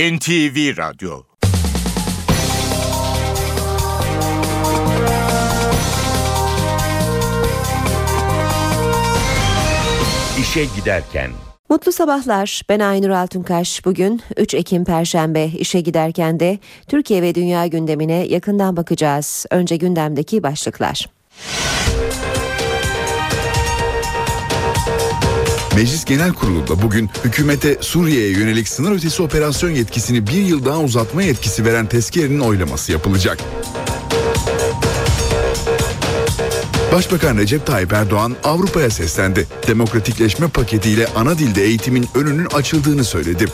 NTV Radyo İşe giderken Mutlu sabahlar. Ben Aynur Altunkaş. Bugün 3 Ekim Perşembe işe giderken de Türkiye ve dünya gündemine yakından bakacağız. Önce gündemdeki başlıklar. Meclis Genel Kurulu'nda bugün hükümete Suriye'ye yönelik sınır ötesi operasyon yetkisini bir yıl daha uzatma yetkisi veren tezkerenin oylaması yapılacak. Başbakan Recep Tayyip Erdoğan Avrupa'ya seslendi. Demokratikleşme paketiyle ana dilde eğitimin önünün açıldığını söyledi.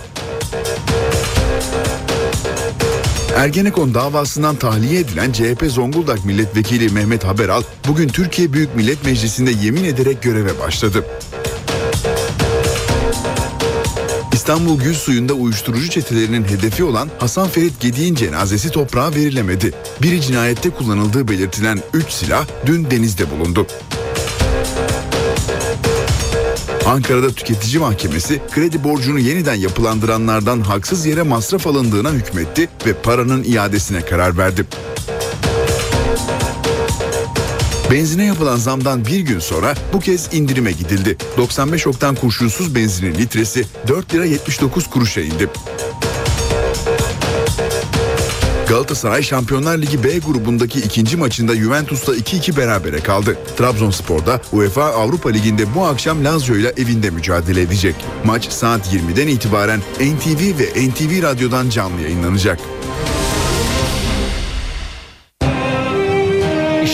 Ergenekon davasından tahliye edilen CHP Zonguldak Milletvekili Mehmet Haberal bugün Türkiye Büyük Millet Meclisi'nde yemin ederek göreve başladı. İstanbul Gül Suyu'nda uyuşturucu çetelerinin hedefi olan Hasan Ferit Gedik'in cenazesi toprağa verilemedi. Biri cinayette kullanıldığı belirtilen 3 silah dün denizde bulundu. Ankara'da tüketici mahkemesi kredi borcunu yeniden yapılandıranlardan haksız yere masraf alındığına hükmetti ve paranın iadesine karar verdi. Benzine yapılan zamdan bir gün sonra bu kez indirime gidildi. 95 oktan kurşunsuz benzinin litresi 4 lira 79 kuruşa indi. Galatasaray Şampiyonlar Ligi B grubundaki ikinci maçında Juventus'ta 2-2 berabere kaldı. Trabzonspor'da UEFA Avrupa Ligi'nde bu akşam Lazio ile evinde mücadele edecek. Maç saat 20'den itibaren NTV ve NTV Radyo'dan canlı yayınlanacak.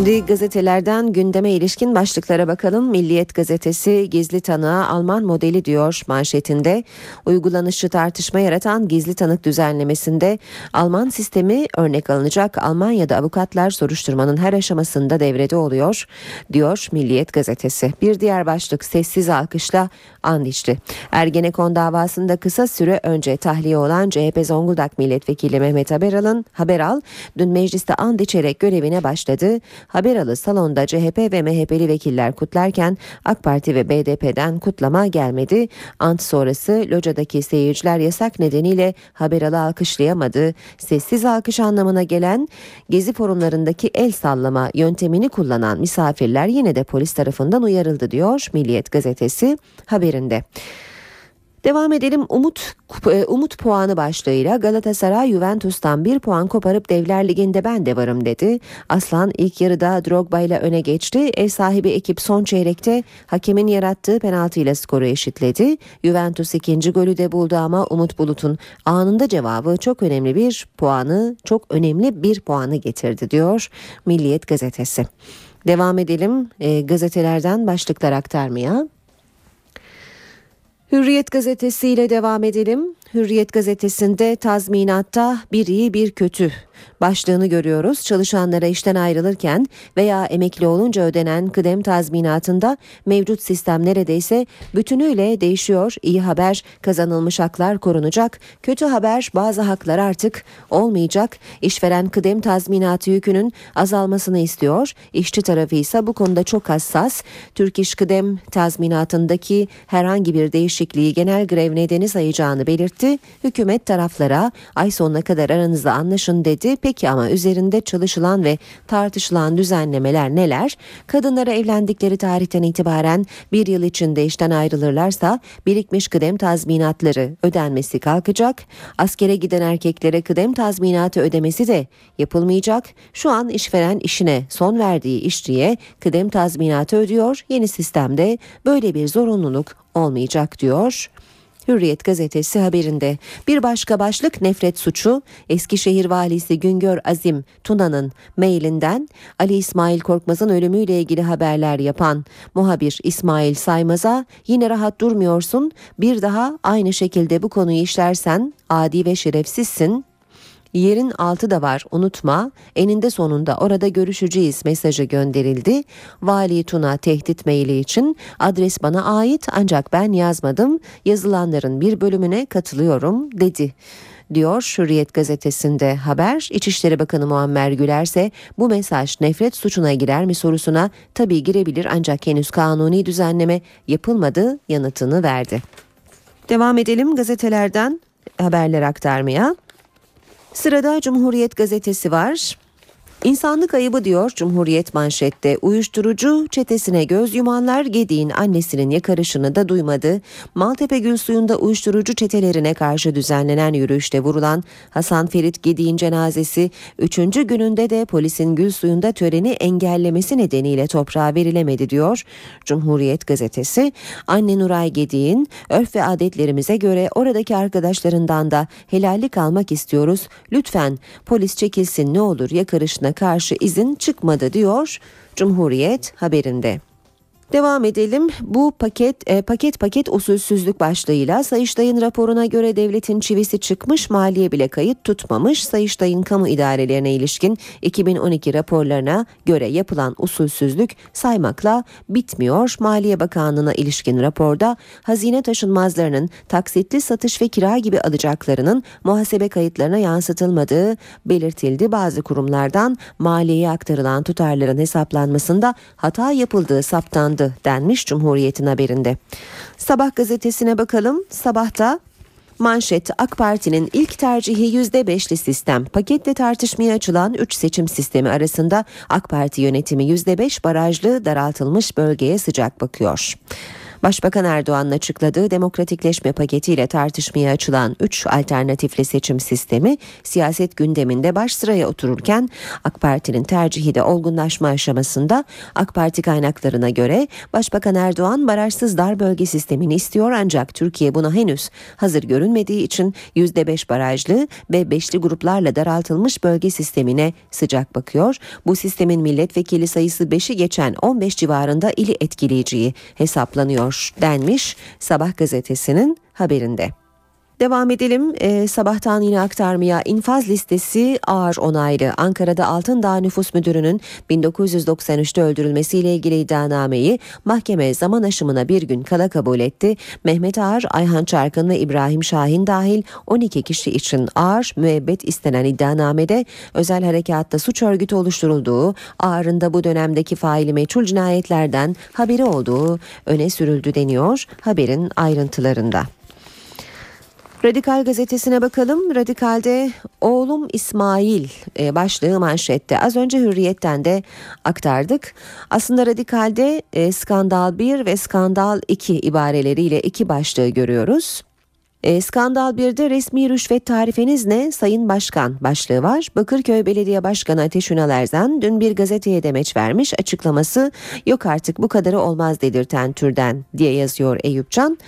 Şimdi gazetelerden gündeme ilişkin başlıklara bakalım. Milliyet gazetesi gizli tanığa Alman modeli diyor manşetinde. Uygulanışı tartışma yaratan gizli tanık düzenlemesinde Alman sistemi örnek alınacak. Almanya'da avukatlar soruşturmanın her aşamasında devrede oluyor diyor Milliyet gazetesi. Bir diğer başlık sessiz alkışla and içti. Ergenekon davasında kısa süre önce tahliye olan CHP Zonguldak Milletvekili Mehmet Haberal'ın Haberal dün mecliste and içerek görevine başladı. Haberalı salonda CHP ve MHP'li vekiller kutlarken AK Parti ve BDP'den kutlama gelmedi. Ant sonrası locadaki seyirciler yasak nedeniyle Haberalı alkışlayamadı. Sessiz alkış anlamına gelen gezi forumlarındaki el sallama yöntemini kullanan misafirler yine de polis tarafından uyarıldı diyor Milliyet gazetesi haberinde. Devam edelim Umut e, Umut puanı başlığıyla Galatasaray Juventus'tan bir puan koparıp Devler Ligi'nde ben de varım dedi. Aslan ilk yarıda Drogba ile öne geçti. Ev sahibi ekip son çeyrekte hakemin yarattığı penaltıyla skoru eşitledi. Juventus ikinci golü de buldu ama Umut Bulut'un anında cevabı çok önemli bir puanı, çok önemli bir puanı getirdi diyor Milliyet gazetesi. Devam edelim e, gazetelerden başlıklar aktarmaya. Hürriyet gazetesiyle devam edelim. Hürriyet gazetesinde tazminatta bir iyi bir kötü başlığını görüyoruz. Çalışanlara işten ayrılırken veya emekli olunca ödenen kıdem tazminatında mevcut sistem neredeyse bütünüyle değişiyor. İyi haber kazanılmış haklar korunacak. Kötü haber bazı haklar artık olmayacak. İşveren kıdem tazminatı yükünün azalmasını istiyor. İşçi tarafı ise bu konuda çok hassas. Türk İş Kıdem tazminatındaki herhangi bir değişikliği genel grev nedeni sayacağını belirtti. Hükümet taraflara ay sonuna kadar aranızda anlaşın dedi. Peki ama üzerinde çalışılan ve tartışılan düzenlemeler neler? Kadınlara evlendikleri tarihten itibaren bir yıl içinde işten ayrılırlarsa birikmiş kıdem tazminatları ödenmesi kalkacak. Askere giden erkeklere kıdem tazminatı ödemesi de yapılmayacak. Şu an işveren işine son verdiği işçiye kıdem tazminatı ödüyor. Yeni sistemde böyle bir zorunluluk olmayacak diyor. Hürriyet gazetesi haberinde. Bir başka başlık nefret suçu Eskişehir valisi Güngör Azim Tuna'nın mailinden Ali İsmail Korkmaz'ın ölümüyle ilgili haberler yapan muhabir İsmail Saymaz'a yine rahat durmuyorsun bir daha aynı şekilde bu konuyu işlersen adi ve şerefsizsin Yerin altı da var unutma. Eninde sonunda orada görüşeceğiz mesajı gönderildi. Vali Tuna tehdit maili için adres bana ait ancak ben yazmadım. Yazılanların bir bölümüne katılıyorum dedi diyor Hürriyet gazetesinde haber. İçişleri Bakanı Muammer Güler ise bu mesaj nefret suçuna girer mi sorusuna tabii girebilir ancak henüz kanuni düzenleme yapılmadı yanıtını verdi. Devam edelim gazetelerden haberler aktarmaya. Sırada Cumhuriyet gazetesi var. İnsanlık ayıbı diyor Cumhuriyet manşette. Uyuşturucu çetesine göz yumanlar Gedi'nin annesinin yakarışını da duymadı. Maltepe Gül Suyu'nda uyuşturucu çetelerine karşı düzenlenen yürüyüşte vurulan Hasan Ferit Gedi'nin cenazesi 3. gününde de polisin Gül Suyu'nda töreni engellemesi nedeniyle toprağa verilemedi diyor Cumhuriyet gazetesi. Anne Nuray Gedi'nin örf ve adetlerimize göre oradaki arkadaşlarından da helallik almak istiyoruz. Lütfen polis çekilsin ne olur yakarışına karşı izin çıkmadı diyor Cumhuriyet haberinde. Devam edelim. Bu paket e, paket paket usulsüzlük başlığıyla Sayıştay'ın raporuna göre devletin çivisi çıkmış, maliye bile kayıt tutmamış. Sayıştay'ın kamu idarelerine ilişkin 2012 raporlarına göre yapılan usulsüzlük saymakla bitmiyor. Maliye Bakanlığı'na ilişkin raporda hazine taşınmazlarının taksitli satış ve kira gibi alacaklarının muhasebe kayıtlarına yansıtılmadığı belirtildi. Bazı kurumlardan maliyeye aktarılan tutarların hesaplanmasında hata yapıldığı saptandı denmiş Cumhuriyet'in haberinde. Sabah gazetesine bakalım. Sabahta Manşet AK Parti'nin ilk tercihi %5'li sistem. Paketle tartışmaya açılan 3 seçim sistemi arasında AK Parti yönetimi %5 barajlı daraltılmış bölgeye sıcak bakıyor. Başbakan Erdoğan'ın açıkladığı demokratikleşme paketiyle tartışmaya açılan 3 alternatifli seçim sistemi siyaset gündeminde baş sıraya otururken AK Parti'nin tercihi de olgunlaşma aşamasında AK Parti kaynaklarına göre Başbakan Erdoğan barajsız dar bölge sistemini istiyor ancak Türkiye buna henüz hazır görünmediği için %5 barajlı ve beşli gruplarla daraltılmış bölge sistemine sıcak bakıyor. Bu sistemin milletvekili sayısı 5'i geçen 15 civarında ili etkileyeceği hesaplanıyor denmiş Sabah gazetesinin haberinde. Devam edelim ee, sabahtan yine aktarmaya infaz listesi ağır onaylı. Ankara'da Altındağ Nüfus Müdürü'nün 1993'te öldürülmesiyle ilgili iddianameyi mahkeme zaman aşımına bir gün kala kabul etti. Mehmet Ağar, Ayhan Çarkın ve İbrahim Şahin dahil 12 kişi için ağır müebbet istenen iddianamede özel harekatta suç örgütü oluşturulduğu, Ağar'ın da bu dönemdeki faili meçhul cinayetlerden haberi olduğu öne sürüldü deniyor haberin ayrıntılarında. Radikal gazetesine bakalım. Radikal'de oğlum İsmail e, başlığı manşette. Az önce Hürriyet'ten de aktardık. Aslında Radikal'de e, skandal 1 ve skandal 2 ibareleriyle iki başlığı görüyoruz. E, skandal 1'de resmi rüşvet tarifeniz ne Sayın Başkan başlığı var. Bakırköy Belediye Başkanı Ateş Ünal Erzan dün bir gazeteye demeç vermiş açıklaması yok artık bu kadarı olmaz dedirten türden diye yazıyor Eyüpcan.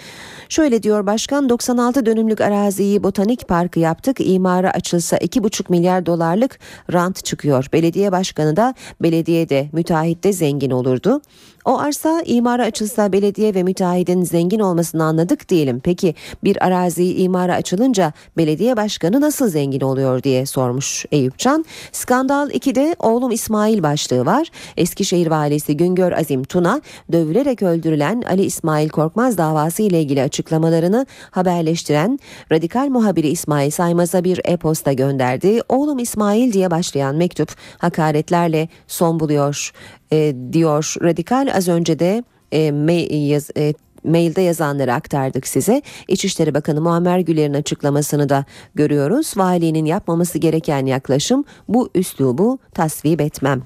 Şöyle diyor başkan 96 dönümlük araziyi botanik parkı yaptık imara açılsa 2,5 milyar dolarlık rant çıkıyor. Belediye başkanı da belediyede müteahhitte zengin olurdu. O arsa imara açılsa belediye ve müteahhidin zengin olmasını anladık diyelim. Peki bir arazi imara açılınca belediye başkanı nasıl zengin oluyor diye sormuş Eyüpcan. Skandal 2'de oğlum İsmail başlığı var. Eskişehir valisi Güngör Azim Tuna dövülerek öldürülen Ali İsmail Korkmaz davası ile ilgili açıklamalarını haberleştiren radikal muhabiri İsmail Saymaz'a bir e-posta gönderdi. Oğlum İsmail diye başlayan mektup hakaretlerle son buluyor e, diyor radikal az önce de e, mail, yaz, e, mailde yazanları aktardık size. İçişleri Bakanı Muammer Güler'in açıklamasını da görüyoruz. Valinin yapmaması gereken yaklaşım bu üslubu tasvip etmem.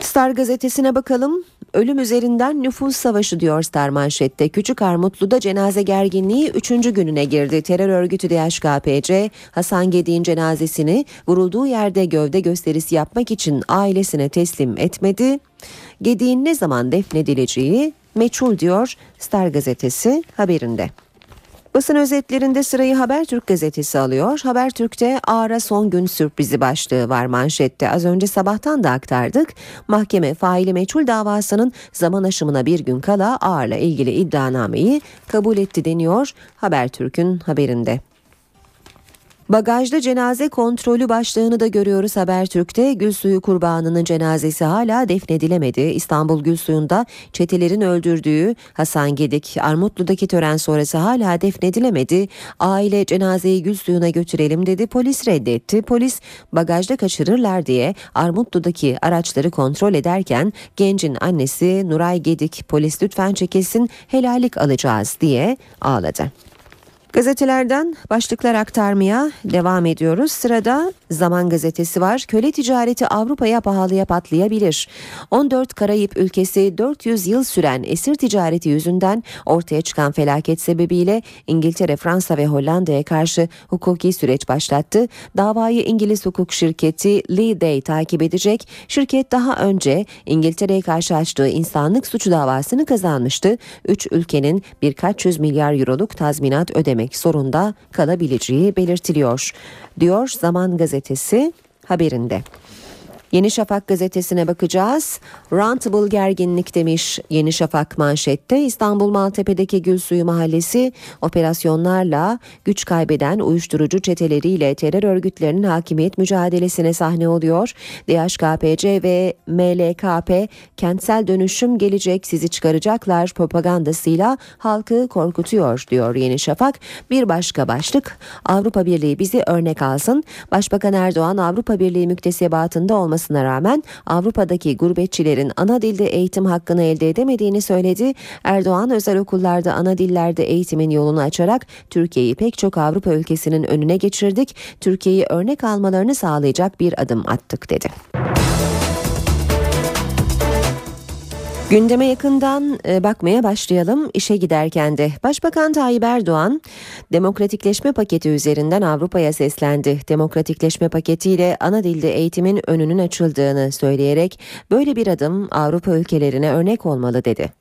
Star gazetesine bakalım. Ölüm üzerinden nüfus savaşı diyor Star manşette. Küçük Armutlu'da cenaze gerginliği 3. gününe girdi. Terör örgütü DHKPC Hasan Gedi'nin cenazesini vurulduğu yerde gövde gösterisi yapmak için ailesine teslim etmedi. Gedi'nin ne zaman defnedileceği meçhul diyor Star gazetesi haberinde. Basın özetlerinde sırayı Habertürk gazetesi alıyor. Habertürk'te Ağar'a son gün sürprizi başlığı var manşette. Az önce sabahtan da aktardık. Mahkeme faili meçhul davasının zaman aşımına bir gün kala Ağar'la ilgili iddianameyi kabul etti deniyor Habertürk'ün haberinde. Bagajda cenaze kontrolü başlığını da görüyoruz Habertürk'te. Gülsuyu kurbanının cenazesi hala defnedilemedi. İstanbul Gülsuyu'nda çetelerin öldürdüğü Hasan Gedik Armutlu'daki tören sonrası hala defnedilemedi. Aile cenazeyi Gülsuyu'na götürelim dedi. Polis reddetti. Polis bagajda kaçırırlar diye Armutlu'daki araçları kontrol ederken gencin annesi Nuray Gedik polis lütfen çekilsin helallik alacağız diye ağladı. Gazetelerden başlıklar aktarmaya devam ediyoruz. Sırada Zaman Gazetesi var. Köle ticareti Avrupa'ya pahalıya patlayabilir. 14 Karayip ülkesi 400 yıl süren esir ticareti yüzünden ortaya çıkan felaket sebebiyle İngiltere, Fransa ve Hollanda'ya karşı hukuki süreç başlattı. Davayı İngiliz hukuk şirketi Lee Day takip edecek. Şirket daha önce İngiltere'ye karşı açtığı insanlık suçu davasını kazanmıştı. Üç ülkenin birkaç yüz milyar euroluk tazminat ödeme ödemek zorunda kalabileceği belirtiliyor, diyor Zaman Gazetesi haberinde. Yeni Şafak gazetesine bakacağız. Rantable gerginlik demiş Yeni Şafak manşette. İstanbul Maltepe'deki Gülsuyu Mahallesi operasyonlarla güç kaybeden uyuşturucu çeteleriyle terör örgütlerinin hakimiyet mücadelesine sahne oluyor. DHKPC ve MLKP kentsel dönüşüm gelecek sizi çıkaracaklar propagandasıyla halkı korkutuyor diyor Yeni Şafak. Bir başka başlık Avrupa Birliği bizi örnek alsın. Başbakan Erdoğan Avrupa Birliği müktesebatında olması olmasına rağmen Avrupa'daki gurbetçilerin ana dilde eğitim hakkını elde edemediğini söyledi. Erdoğan özel okullarda ana dillerde eğitimin yolunu açarak Türkiye'yi pek çok Avrupa ülkesinin önüne geçirdik. Türkiye'yi örnek almalarını sağlayacak bir adım attık dedi. Gündeme yakından e, bakmaya başlayalım işe giderken de. Başbakan Tayyip Erdoğan demokratikleşme paketi üzerinden Avrupa'ya seslendi. Demokratikleşme paketiyle ana dilde eğitimin önünün açıldığını söyleyerek böyle bir adım Avrupa ülkelerine örnek olmalı dedi.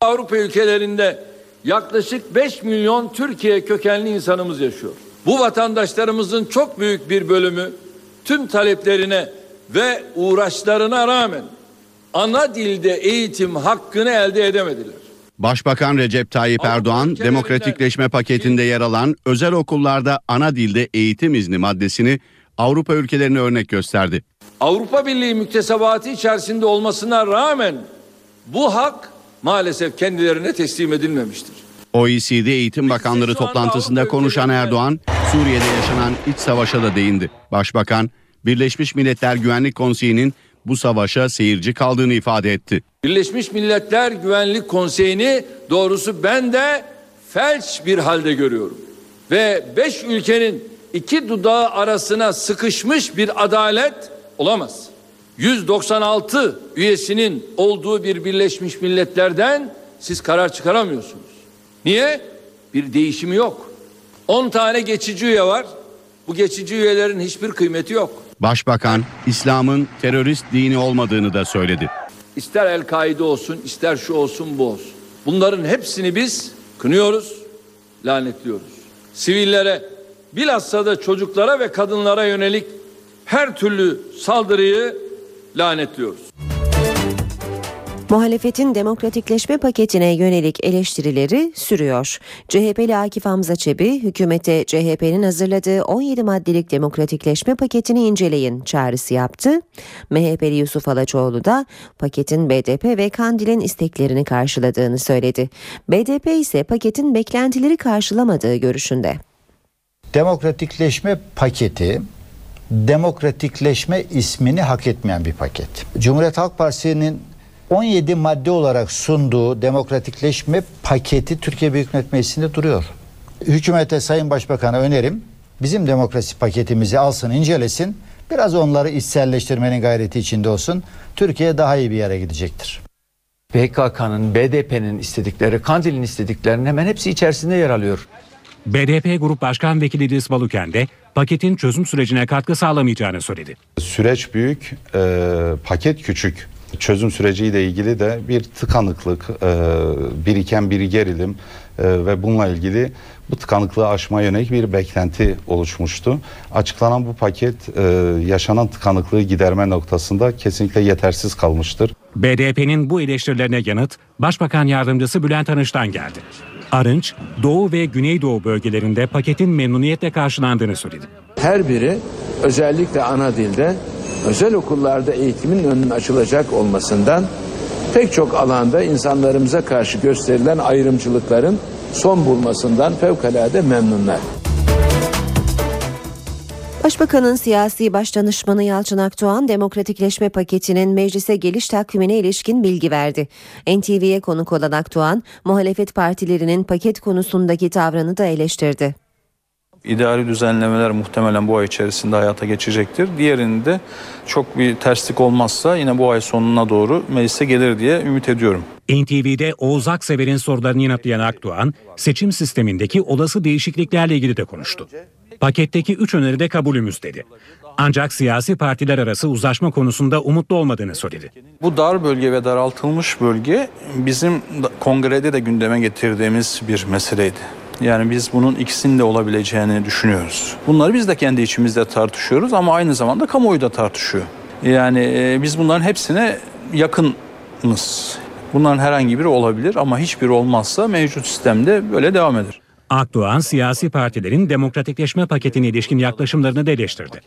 Avrupa ülkelerinde yaklaşık 5 milyon Türkiye kökenli insanımız yaşıyor. Bu vatandaşlarımızın çok büyük bir bölümü tüm taleplerine ve uğraşlarına rağmen ana dilde eğitim hakkını elde edemediler. Başbakan Recep Tayyip Erdoğan demokratikleşme paketinde yer alan özel okullarda ana dilde eğitim izni maddesini Avrupa ülkelerine örnek gösterdi. Avrupa Birliği müktesebatı içerisinde olmasına rağmen bu hak maalesef kendilerine teslim edilmemiştir. OECD Eğitim Bakanları toplantısında konuşan Erdoğan, Suriye'de yaşanan iç savaşa da değindi. Başbakan, Birleşmiş Milletler Güvenlik Konseyi'nin bu savaşa seyirci kaldığını ifade etti. Birleşmiş Milletler Güvenlik Konseyi'ni doğrusu ben de felç bir halde görüyorum. Ve beş ülkenin iki dudağı arasına sıkışmış bir adalet olamaz. 196 üyesinin olduğu bir Birleşmiş Milletler'den siz karar çıkaramıyorsunuz. Niye? Bir değişimi yok. 10 tane geçici üye var. Bu geçici üyelerin hiçbir kıymeti yok. Başbakan İslam'ın terörist dini olmadığını da söyledi. İster El-Kaide olsun, ister şu olsun, bu olsun. Bunların hepsini biz kınıyoruz, lanetliyoruz. Sivillere, bilhassa da çocuklara ve kadınlara yönelik her türlü saldırıyı lanetliyoruz. Muhalefetin demokratikleşme paketine yönelik eleştirileri sürüyor. CHP'li Akif Hamza Çebi, hükümete CHP'nin hazırladığı 17 maddelik demokratikleşme paketini inceleyin çağrısı yaptı. MHP'li Yusuf Alaçoğlu da paketin BDP ve Kandil'in isteklerini karşıladığını söyledi. BDP ise paketin beklentileri karşılamadığı görüşünde. Demokratikleşme paketi demokratikleşme ismini hak etmeyen bir paket. Cumhuriyet Halk Partisi'nin 17 madde olarak sunduğu demokratikleşme paketi Türkiye Büyük Millet Meclisi'nde duruyor. Hükümete Sayın Başbakan'a önerim bizim demokrasi paketimizi alsın incelesin biraz onları içselleştirmenin gayreti içinde olsun. Türkiye daha iyi bir yere gidecektir. PKK'nın, BDP'nin istedikleri, Kandil'in istediklerinin hemen hepsi içerisinde yer alıyor. BDP Grup Başkan Vekili İdris Baluken de paketin çözüm sürecine katkı sağlamayacağını söyledi. Süreç büyük, e, paket küçük çözüm süreciyle ilgili de bir tıkanıklık, e, biriken bir gerilim e, ve bununla ilgili bu tıkanıklığı aşmaya yönelik bir beklenti oluşmuştu. Açıklanan bu paket e, yaşanan tıkanıklığı giderme noktasında kesinlikle yetersiz kalmıştır. BDP'nin bu eleştirilerine yanıt Başbakan Yardımcısı Bülent Arınç'tan geldi. Arınç, Doğu ve Güneydoğu bölgelerinde paketin memnuniyetle karşılandığını söyledi. Her biri özellikle ana dilde özel okullarda eğitimin önünün açılacak olmasından pek çok alanda insanlarımıza karşı gösterilen ayrımcılıkların son bulmasından fevkalade memnunlar. Başbakanın siyasi başdanışmanı Yalçın Akdoğan demokratikleşme paketinin meclise geliş takvimine ilişkin bilgi verdi. NTV'ye konuk olan Akdoğan, muhalefet partilerinin paket konusundaki tavrını da eleştirdi. İdari düzenlemeler muhtemelen bu ay içerisinde hayata geçecektir. Diğerinde çok bir terslik olmazsa yine bu ay sonuna doğru meclise gelir diye ümit ediyorum. NTV'de Oğuz Aksever'in sorularını yanıtlayan Akdoğan, seçim sistemindeki olası değişikliklerle ilgili de konuştu. Paketteki üç öneri de kabulümüz dedi. Ancak siyasi partiler arası uzlaşma konusunda umutlu olmadığını söyledi. Bu dar bölge ve daraltılmış bölge bizim kongrede de gündeme getirdiğimiz bir meseleydi. Yani biz bunun ikisinin de olabileceğini düşünüyoruz. Bunları biz de kendi içimizde tartışıyoruz ama aynı zamanda kamuoyu da tartışıyor. Yani biz bunların hepsine yakınız. Bunların herhangi biri olabilir ama hiçbiri olmazsa mevcut sistemde böyle devam eder. Akdoğan siyasi partilerin demokratikleşme paketine ilişkin yaklaşımlarını da eleştirdi.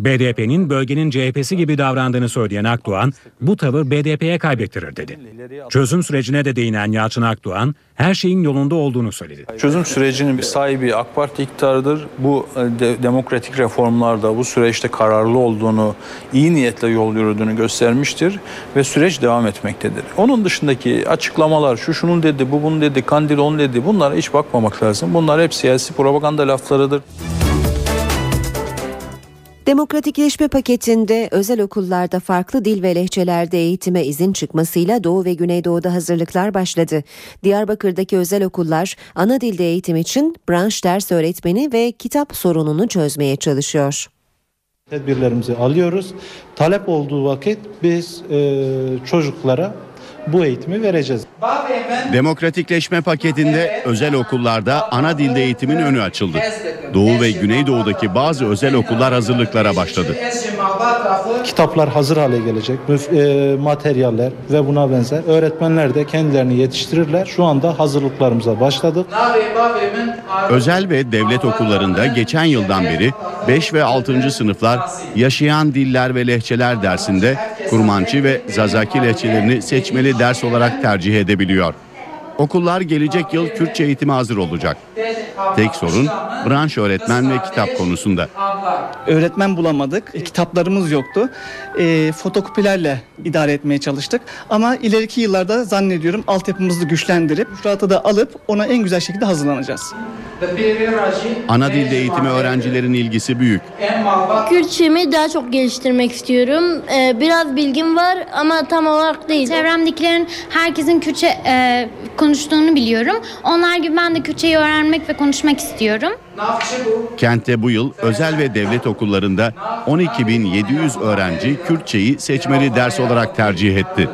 BDP'nin bölgenin CHP'si gibi davrandığını söyleyen Akdoğan, bu tavır BDP'ye kaybettirir dedi. Çözüm sürecine de değinen Yalçın Akdoğan, her şeyin yolunda olduğunu söyledi. Çözüm sürecinin bir sahibi AK Parti iktidarıdır. Bu de, demokratik reformlarda bu süreçte kararlı olduğunu, iyi niyetle yol yürüdüğünü göstermiştir ve süreç devam etmektedir. Onun dışındaki açıklamalar, şu şunun dedi, bu bunu dedi, Kandil onu dedi, bunlara hiç bakmamak lazım. Bunlar hep siyasi propaganda laflarıdır. Demokratikleşme paketinde özel okullarda farklı dil ve lehçelerde eğitime izin çıkmasıyla Doğu ve Güneydoğu'da hazırlıklar başladı. Diyarbakır'daki özel okullar ana dilde eğitim için branş ders öğretmeni ve kitap sorununu çözmeye çalışıyor. Tedbirlerimizi alıyoruz. Talep olduğu vakit biz e, çocuklara bu eğitimi vereceğiz. Demokratikleşme paketinde özel okullarda ana dilde eğitimin önü açıldı. Doğu ve Güneydoğu'daki bazı özel okullar hazırlıklara başladı. Kitaplar hazır hale gelecek, e, materyaller ve buna benzer. Öğretmenler de kendilerini yetiştirirler. Şu anda hazırlıklarımıza başladık. Özel ve devlet okullarında geçen yıldan beri 5 ve 6. sınıflar yaşayan diller ve lehçeler dersinde Kurmançı ve Zazaki lehçelerini seçmeli ders olarak tercih edebiliyor. Okullar gelecek yıl Kürtçe eğitime hazır olacak. Tek sorun branş öğretmen ve kitap konusunda. Öğretmen bulamadık, kitaplarımız yoktu. E, fotokopilerle idare etmeye çalıştık. Ama ileriki yıllarda zannediyorum altyapımızı güçlendirip Fırat'ı da alıp ona en güzel şekilde hazırlanacağız. Ana dilde eğitime öğrencilerin ilgisi büyük. Kürtçemi daha çok geliştirmek istiyorum. Ee, biraz bilgim var ama tam olarak değil. Çevremdekilerin herkesin Kürtçe e, konuştuğunu biliyorum. Onlar gibi ben de Kürtçeyi öğrenmek ve konuşmak istiyorum. Kentte bu yıl özel ve devlet okullarında 12.700 öğrenci Kürtçeyi seçmeli ders olarak tercih etti.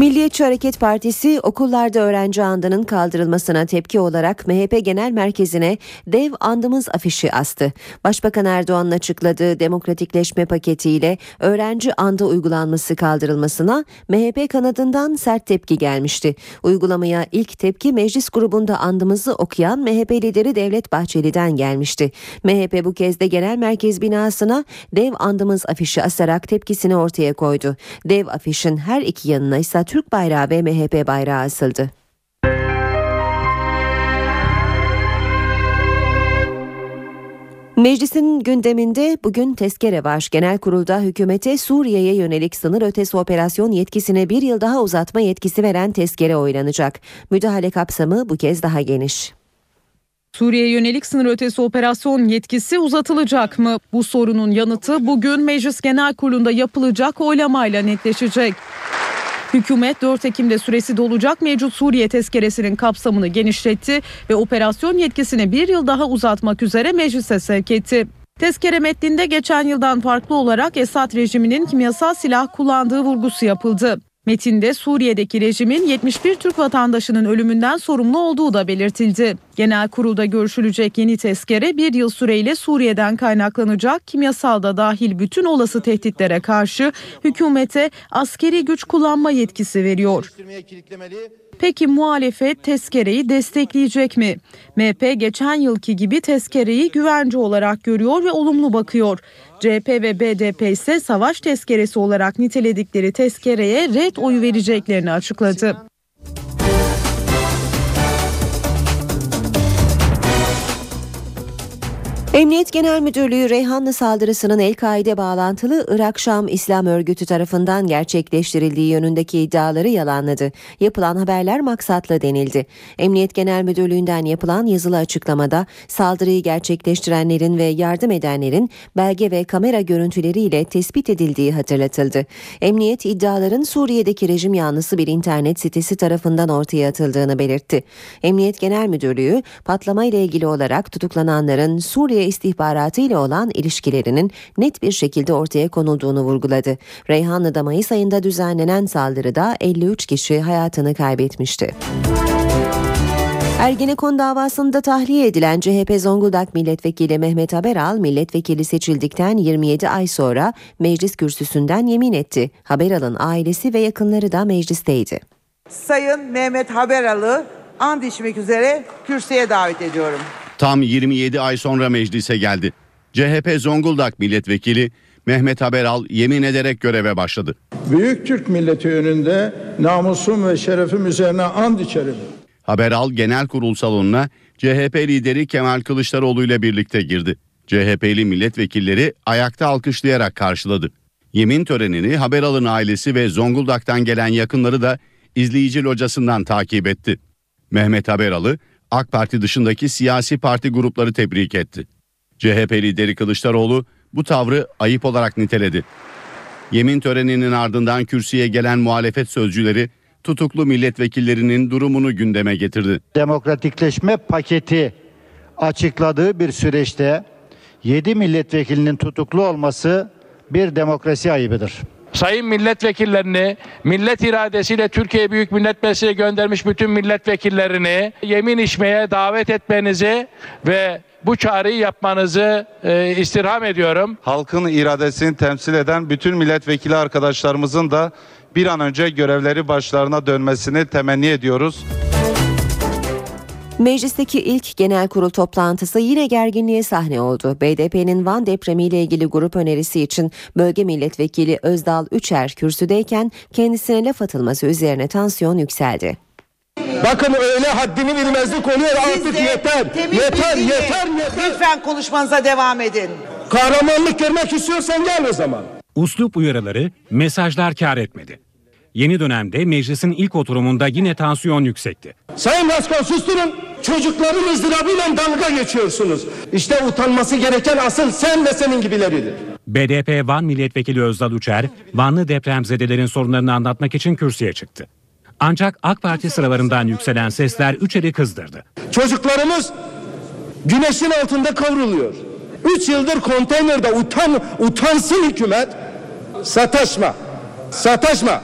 Milliyetçi Hareket Partisi okullarda öğrenci andının kaldırılmasına tepki olarak MHP Genel Merkezi'ne dev andımız afişi astı. Başbakan Erdoğan'ın açıkladığı demokratikleşme paketiyle öğrenci andı uygulanması kaldırılmasına MHP kanadından sert tepki gelmişti. Uygulamaya ilk tepki meclis grubunda andımızı okuyan MHP lideri Devlet Bahçeli'den gelmişti. MHP bu kez de Genel Merkez binasına dev andımız afişi asarak tepkisini ortaya koydu. Dev afişin her iki yanına ise Türk bayrağı ve MHP bayrağı asıldı. Meclisin gündeminde bugün tezkere var. Genel kurulda hükümete Suriye'ye yönelik sınır ötesi operasyon yetkisine bir yıl daha uzatma yetkisi veren tezkere oylanacak. Müdahale kapsamı bu kez daha geniş. Suriye yönelik sınır ötesi operasyon yetkisi uzatılacak mı? Bu sorunun yanıtı bugün Meclis Genel Kurulu'nda yapılacak oylamayla netleşecek. Hükümet 4 Ekim'de süresi dolacak mevcut Suriye tezkeresinin kapsamını genişletti ve operasyon yetkisini bir yıl daha uzatmak üzere meclise sevk etti. Tezkere metninde geçen yıldan farklı olarak Esad rejiminin kimyasal silah kullandığı vurgusu yapıldı. Metinde Suriye'deki rejimin 71 Türk vatandaşının ölümünden sorumlu olduğu da belirtildi. Genel kurulda görüşülecek yeni tezkere bir yıl süreyle Suriye'den kaynaklanacak kimyasal da dahil bütün olası tehditlere karşı hükümete askeri güç kullanma yetkisi veriyor. Peki muhalefet tezkereyi destekleyecek mi? MHP geçen yılki gibi tezkereyi güvence olarak görüyor ve olumlu bakıyor. CHP ve BDP ise savaş tezkeresi olarak niteledikleri tezkereye red oyu vereceklerini açıkladı. Emniyet Genel Müdürlüğü Reyhanlı saldırısının El-Kaide bağlantılı Irak Şam İslam Örgütü tarafından gerçekleştirildiği yönündeki iddiaları yalanladı. Yapılan haberler maksatlı denildi. Emniyet Genel Müdürlüğü'nden yapılan yazılı açıklamada saldırıyı gerçekleştirenlerin ve yardım edenlerin belge ve kamera görüntüleriyle tespit edildiği hatırlatıldı. Emniyet iddiaların Suriye'deki rejim yanlısı bir internet sitesi tarafından ortaya atıldığını belirtti. Emniyet Genel Müdürlüğü patlama ile ilgili olarak tutuklananların Suriye istihbaratı ile olan ilişkilerinin net bir şekilde ortaya konulduğunu vurguladı. Reyhanlı'da Mayıs ayında düzenlenen saldırıda 53 kişi hayatını kaybetmişti. Ergenekon davasında tahliye edilen CHP Zonguldak Milletvekili Mehmet Haberal milletvekili seçildikten 27 ay sonra meclis kürsüsünden yemin etti. Haberal'ın ailesi ve yakınları da meclisteydi. Sayın Mehmet Haberal'ı and içmek üzere kürsüye davet ediyorum. Tam 27 ay sonra meclise geldi. CHP Zonguldak milletvekili Mehmet Haberal yemin ederek göreve başladı. Büyük Türk milleti önünde namusum ve şerefim üzerine and içerim. Haberal genel kurul salonuna CHP lideri Kemal Kılıçdaroğlu ile birlikte girdi. CHP'li milletvekilleri ayakta alkışlayarak karşıladı. Yemin törenini Haberal'ın ailesi ve Zonguldak'tan gelen yakınları da izleyici locasından takip etti. Mehmet Haberal'ı AK Parti dışındaki siyasi parti grupları tebrik etti. CHP lideri Kılıçdaroğlu bu tavrı ayıp olarak niteledi. Yemin töreninin ardından kürsüye gelen muhalefet sözcüleri tutuklu milletvekillerinin durumunu gündeme getirdi. Demokratikleşme paketi açıkladığı bir süreçte 7 milletvekilinin tutuklu olması bir demokrasi ayıbıdır. Sayın milletvekillerini millet iradesiyle Türkiye Büyük Millet Meclisi'ne göndermiş bütün milletvekillerini yemin içmeye davet etmenizi ve bu çağrıyı yapmanızı e, istirham ediyorum. Halkın iradesini temsil eden bütün milletvekili arkadaşlarımızın da bir an önce görevleri başlarına dönmesini temenni ediyoruz. Meclisteki ilk genel kurul toplantısı yine gerginliğe sahne oldu. BDP'nin Van depremiyle ilgili grup önerisi için bölge milletvekili Özdal Üçer kürsüdeyken kendisine laf atılması üzerine tansiyon yükseldi. Bakın öyle haddini bilmezlik oluyor artık yeter. Yeter, yeter, yeter. Lütfen konuşmanıza devam edin. Kahramanlık görmek istiyorsan gel o zaman. Uslup uyarıları, mesajlar kar etmedi. Yeni dönemde meclisin ilk oturumunda yine tansiyon yüksekti. Sayın Başkan susturun. Çocukların ızdırabıyla dalga geçiyorsunuz. İşte utanması gereken asıl sen ve senin gibileridir. BDP Van Milletvekili Özdal Uçer, Vanlı depremzedelerin sorunlarını anlatmak için kürsüye çıktı. Ancak AK Parti sıralarından yükselen sesler Üçer'i kızdırdı. Çocuklarımız güneşin altında kavruluyor. Üç yıldır konteynerde utan, utansın hükümet. Sataşma. Sataşma.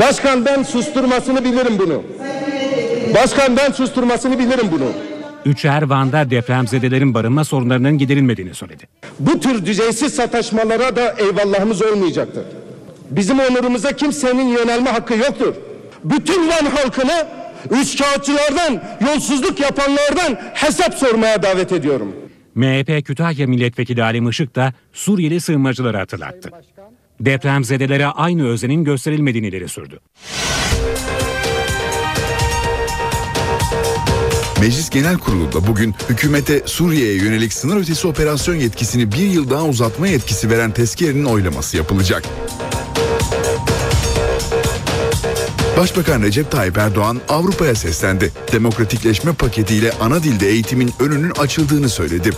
Başkan ben susturmasını bilirim bunu. Başkan ben susturmasını bilirim bunu. Üçer Van'da depremzedelerin barınma sorunlarının giderilmediğini söyledi. Bu tür düzeysiz sataşmalara da eyvallahımız olmayacaktır. Bizim onurumuza kimsenin yönelme hakkı yoktur. Bütün Van halkını üçkağıtçılardan, yolsuzluk yapanlardan hesap sormaya davet ediyorum. MHP Kütahya Milletvekili Ali Işık da Suriyeli sığınmacıları hatırlattı. Depremzedelere aynı özenin gösterilmediğini ileri sürdü. Meclis Genel Kurulu'nda bugün hükümete Suriye'ye yönelik sınır ötesi operasyon yetkisini bir yıl daha uzatma yetkisi veren tezkerenin oylaması yapılacak. Başbakan Recep Tayyip Erdoğan Avrupa'ya seslendi. Demokratikleşme paketiyle ana dilde eğitimin önünün açıldığını söyledi.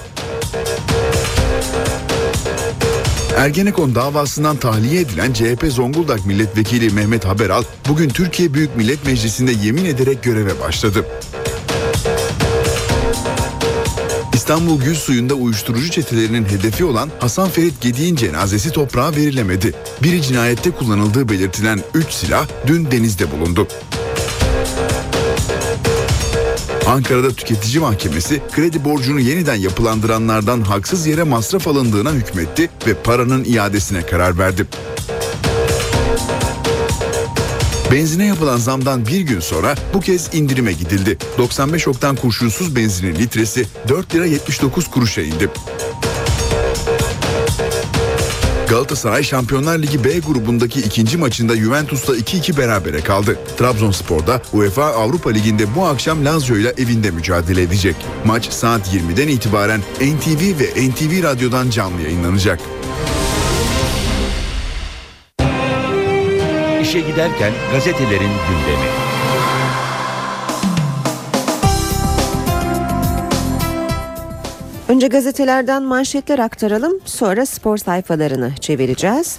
Ergenekon davasından tahliye edilen CHP Zonguldak Milletvekili Mehmet Haberal bugün Türkiye Büyük Millet Meclisi'nde yemin ederek göreve başladı. İstanbul Gül Suyu'nda uyuşturucu çetelerinin hedefi olan Hasan Ferit Gedik'in cenazesi toprağa verilemedi. Biri cinayette kullanıldığı belirtilen 3 silah dün denizde bulundu. Ankara'da tüketici mahkemesi kredi borcunu yeniden yapılandıranlardan haksız yere masraf alındığına hükmetti ve paranın iadesine karar verdi. Benzine yapılan zamdan bir gün sonra bu kez indirime gidildi. 95 oktan kurşunsuz benzinin litresi 4 lira 79 kuruşa indi. Galatasaray Şampiyonlar Ligi B grubundaki ikinci maçında Juventus'ta 2-2 berabere kaldı. Trabzonspor'da UEFA Avrupa Ligi'nde bu akşam Lazio ile evinde mücadele edecek. Maç saat 20'den itibaren NTV ve NTV Radyo'dan canlı yayınlanacak. İşe giderken gazetelerin gündemi. Önce gazetelerden manşetler aktaralım, sonra spor sayfalarını çevireceğiz.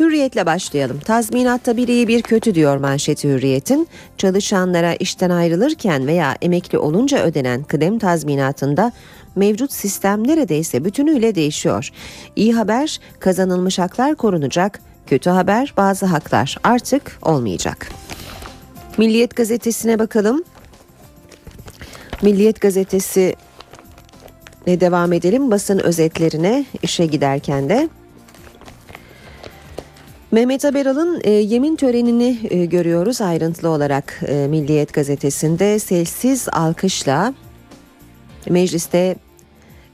Hürriyetle başlayalım. Tazminatta bir iyi bir kötü diyor manşeti Hürriyet'in. Çalışanlara işten ayrılırken veya emekli olunca ödenen kıdem tazminatında mevcut sistem neredeyse bütünüyle değişiyor. İyi haber kazanılmış haklar korunacak, kötü haber bazı haklar artık olmayacak. Milliyet gazetesine bakalım. Milliyet gazetesi ne devam edelim basın özetlerine işe giderken de. Mehmet Haberal'ın e, yemin törenini e, görüyoruz ayrıntılı olarak e, Milliyet gazetesinde sessiz alkışla mecliste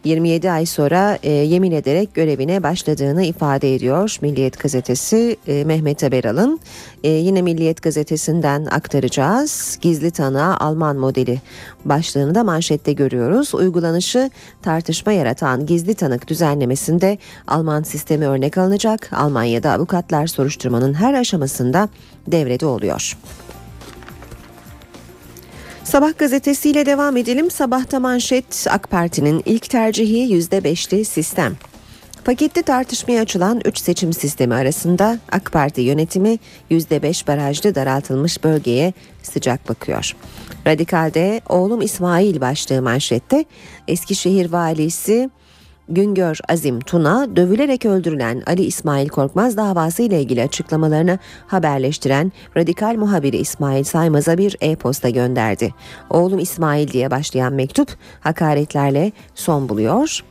27 ay sonra e, yemin ederek görevine başladığını ifade ediyor Milliyet gazetesi e, Mehmet Haberal'ın. E, yine Milliyet gazetesinden aktaracağız. Gizli tanığa Alman modeli başlığını da manşette görüyoruz. Uygulanışı tartışma yaratan gizli tanık düzenlemesinde Alman sistemi örnek alınacak. Almanya'da avukatlar soruşturmanın her aşamasında devrede oluyor. Sabah gazetesiyle devam edelim. Sabahta manşet AK Parti'nin ilk tercihi %5'li sistem. Pakette tartışmaya açılan 3 seçim sistemi arasında AK Parti yönetimi %5 barajlı daraltılmış bölgeye sıcak bakıyor. Radikal'de oğlum İsmail başlığı manşette Eskişehir valisi Güngör Azim Tuna dövülerek öldürülen Ali İsmail Korkmaz davası ile ilgili açıklamalarını haberleştiren radikal muhabiri İsmail Saymaz'a bir e-posta gönderdi. Oğlum İsmail diye başlayan mektup hakaretlerle son buluyor.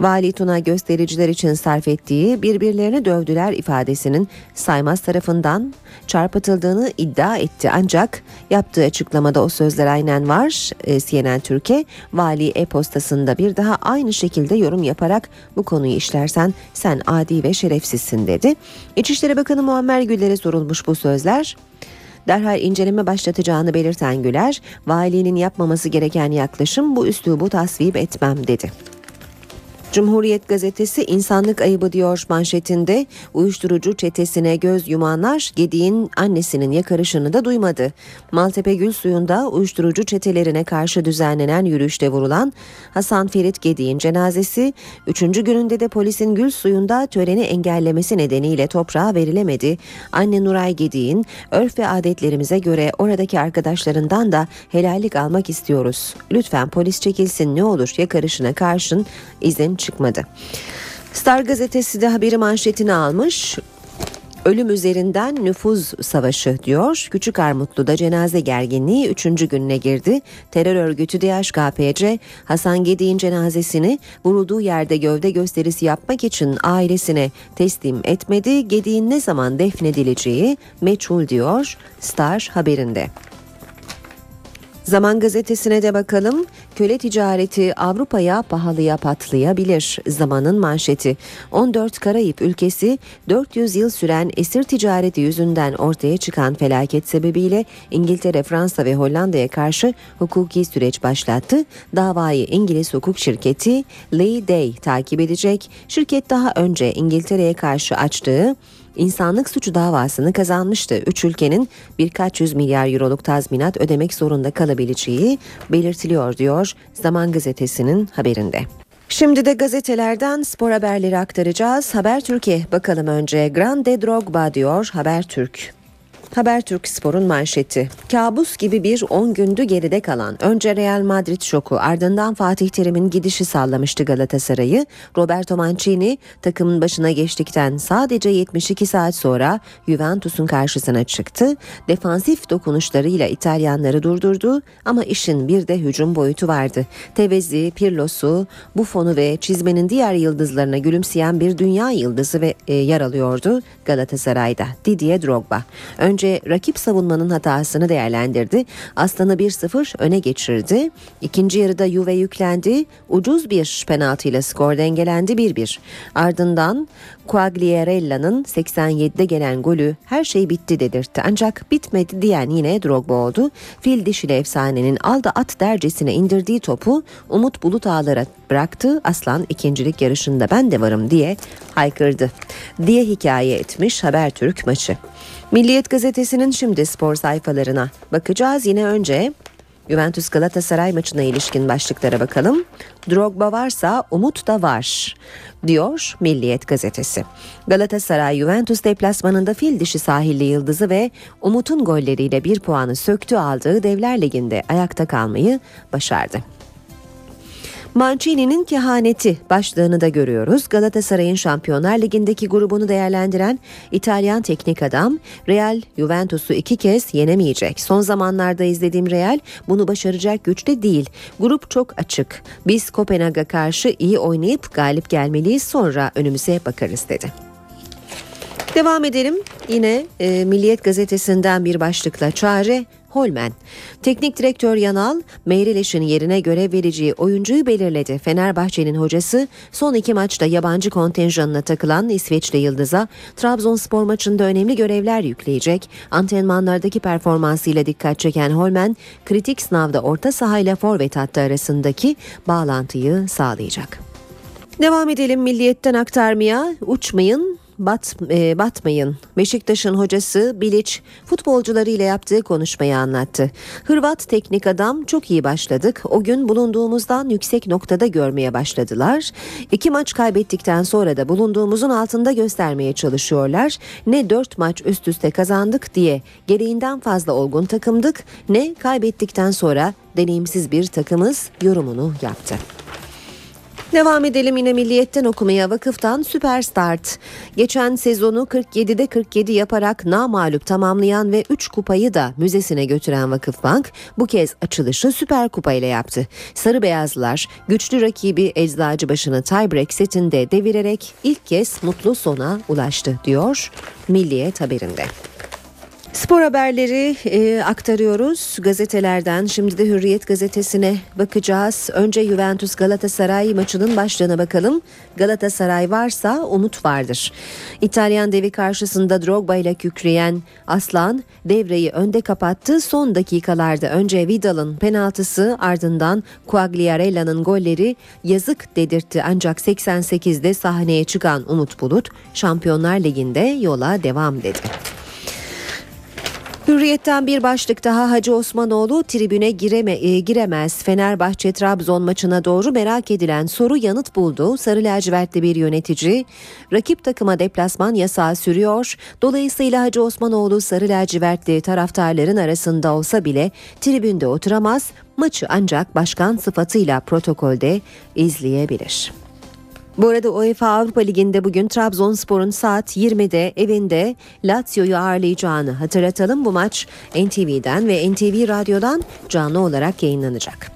Vali Tuna göstericiler için sarf ettiği birbirlerini dövdüler ifadesinin Saymaz tarafından çarpıtıldığını iddia etti. Ancak yaptığı açıklamada o sözler aynen var. E, CNN Türkiye vali e-postasında bir daha aynı şekilde yorum yaparak bu konuyu işlersen sen adi ve şerefsizsin dedi. İçişleri Bakanı Muammer Güller'e sorulmuş bu sözler derhal inceleme başlatacağını belirten Güler, valinin yapmaması gereken yaklaşım bu üslubu tasvip etmem dedi. Cumhuriyet gazetesi insanlık ayıbı diyor manşetinde uyuşturucu çetesine göz yumanlar Gedi'nin annesinin yakarışını da duymadı. Maltepe Gül Suyu'nda uyuşturucu çetelerine karşı düzenlenen yürüyüşte vurulan Hasan Ferit Gedi'nin cenazesi 3. gününde de polisin Gül Suyu'nda töreni engellemesi nedeniyle toprağa verilemedi. Anne Nuray Gedi'nin örf ve adetlerimize göre oradaki arkadaşlarından da helallik almak istiyoruz. Lütfen polis çekilsin ne olur yakarışına karşın izin çıkmadı. Star gazetesi de haberi manşetini almış. Ölüm üzerinden nüfuz savaşı diyor. Küçük Armutlu'da cenaze gerginliği 3. gününe girdi. Terör örgütü DHKPC Hasan Gedi'nin cenazesini vurulduğu yerde gövde gösterisi yapmak için ailesine teslim etmedi. Gedi'nin ne zaman defnedileceği meçhul diyor Star haberinde. Zaman gazetesine de bakalım. Köle ticareti Avrupa'ya pahalıya patlayabilir. Zamanın manşeti. 14 Karayip ülkesi 400 yıl süren esir ticareti yüzünden ortaya çıkan felaket sebebiyle İngiltere, Fransa ve Hollanda'ya karşı hukuki süreç başlattı. Davayı İngiliz hukuk şirketi Lee Day takip edecek. Şirket daha önce İngiltere'ye karşı açtığı insanlık suçu davasını kazanmıştı. Üç ülkenin birkaç yüz milyar euroluk tazminat ödemek zorunda kalabileceği belirtiliyor diyor Zaman Gazetesi'nin haberinde. Şimdi de gazetelerden spor haberleri aktaracağız. Haber Türkiye bakalım önce Grande Drogba diyor Haber Türk. Habertürk Spor'un manşeti. Kabus gibi bir 10 gündü geride kalan. Önce Real Madrid şoku ardından Fatih Terim'in gidişi sallamıştı Galatasaray'ı. Roberto Mancini takımın başına geçtikten sadece 72 saat sonra Juventus'un karşısına çıktı. Defansif dokunuşlarıyla İtalyanları durdurdu ama işin bir de hücum boyutu vardı. Tevezi, Pirlo'su, Buffon'u ve çizmenin diğer yıldızlarına gülümseyen bir dünya yıldızı ve e, yer alıyordu Galatasaray'da. Didier Drogba. Önce rakip savunmanın hatasını değerlendirdi. Aslan'ı 1-0 öne geçirdi. İkinci yarıda Juve yüklendi. Ucuz bir penaltıyla skor dengelendi 1-1. Ardından Quagliarella'nın 87'de gelen golü her şey bitti dedirtti. Ancak bitmedi diyen yine Drogba oldu. Fil dişili efsanenin aldı at dercesine indirdiği topu Umut Bulut ağlara bıraktı. Aslan ikincilik yarışında ben de varım diye haykırdı diye hikaye etmiş Habertürk maçı. Milliyet gazetesinin şimdi spor sayfalarına bakacağız. Yine önce Juventus Galatasaray maçına ilişkin başlıklara bakalım. Drogba varsa umut da var diyor Milliyet gazetesi. Galatasaray Juventus deplasmanında fil dişi sahilli yıldızı ve Umut'un golleriyle bir puanı söktü aldığı Devler Ligi'nde ayakta kalmayı başardı. Mancini'nin kehaneti başlığını da görüyoruz. Galatasaray'ın Şampiyonlar Ligi'ndeki grubunu değerlendiren İtalyan teknik adam Real Juventus'u iki kez yenemeyecek. Son zamanlarda izlediğim Real bunu başaracak güçte değil. Grup çok açık. Biz Kopenhag'a karşı iyi oynayıp galip gelmeliyiz sonra önümüze bakarız dedi. Devam edelim. Yine e, Milliyet gazetesinden bir başlıkla çare Holmen. Teknik direktör Yanal, Meireles yerine görev vereceği oyuncuyu belirledi. Fenerbahçe'nin hocası son iki maçta yabancı kontenjanına takılan İsveçli Yıldız'a Trabzonspor maçında önemli görevler yükleyecek. Antrenmanlardaki performansıyla dikkat çeken Holmen, kritik sınavda orta sahayla forvet hattı arasındaki bağlantıyı sağlayacak. Devam edelim milliyetten aktarmaya. Uçmayın, bat, e, batmayın. Beşiktaş'ın hocası Bilic futbolcularıyla yaptığı konuşmayı anlattı. Hırvat teknik adam çok iyi başladık. O gün bulunduğumuzdan yüksek noktada görmeye başladılar. İki maç kaybettikten sonra da bulunduğumuzun altında göstermeye çalışıyorlar. Ne dört maç üst üste kazandık diye gereğinden fazla olgun takımdık ne kaybettikten sonra deneyimsiz bir takımız yorumunu yaptı. Devam edelim yine milliyetten okumaya vakıftan süper start. Geçen sezonu 47'de 47 yaparak namalup tamamlayan ve 3 kupayı da müzesine götüren Vakıfbank bu kez açılışı süper kupa ile yaptı. Sarı beyazlar güçlü rakibi Eczacıbaşı'nı tiebreak setinde devirerek ilk kez mutlu sona ulaştı diyor Milliyet haberinde. Spor haberleri e, aktarıyoruz gazetelerden. Şimdi de Hürriyet gazetesine bakacağız. Önce Juventus Galatasaray maçının başlığına bakalım. Galatasaray varsa umut vardır. İtalyan devi karşısında Drogba ile kükreyen Aslan devreyi önde kapattı. Son dakikalarda önce Vidal'ın penaltısı ardından Quagliarella'nın golleri yazık dedirtti. Ancak 88'de sahneye çıkan Umut Bulut Şampiyonlar Ligi'nde yola devam dedi. Hürriyetten bir başlık daha Hacı Osmanoğlu tribüne gireme, e, giremez. Fenerbahçe Trabzon maçına doğru merak edilen soru yanıt buldu. Sarı lacivertli bir yönetici rakip takıma deplasman yasağı sürüyor. Dolayısıyla Hacı Osmanoğlu sarı lacivertli taraftarların arasında olsa bile tribünde oturamaz. Maçı ancak başkan sıfatıyla protokolde izleyebilir. Bu arada UEFA Avrupa Ligi'nde bugün Trabzonspor'un saat 20'de evinde Lazio'yu ağırlayacağını hatırlatalım. Bu maç NTV'den ve NTV Radyo'dan canlı olarak yayınlanacak.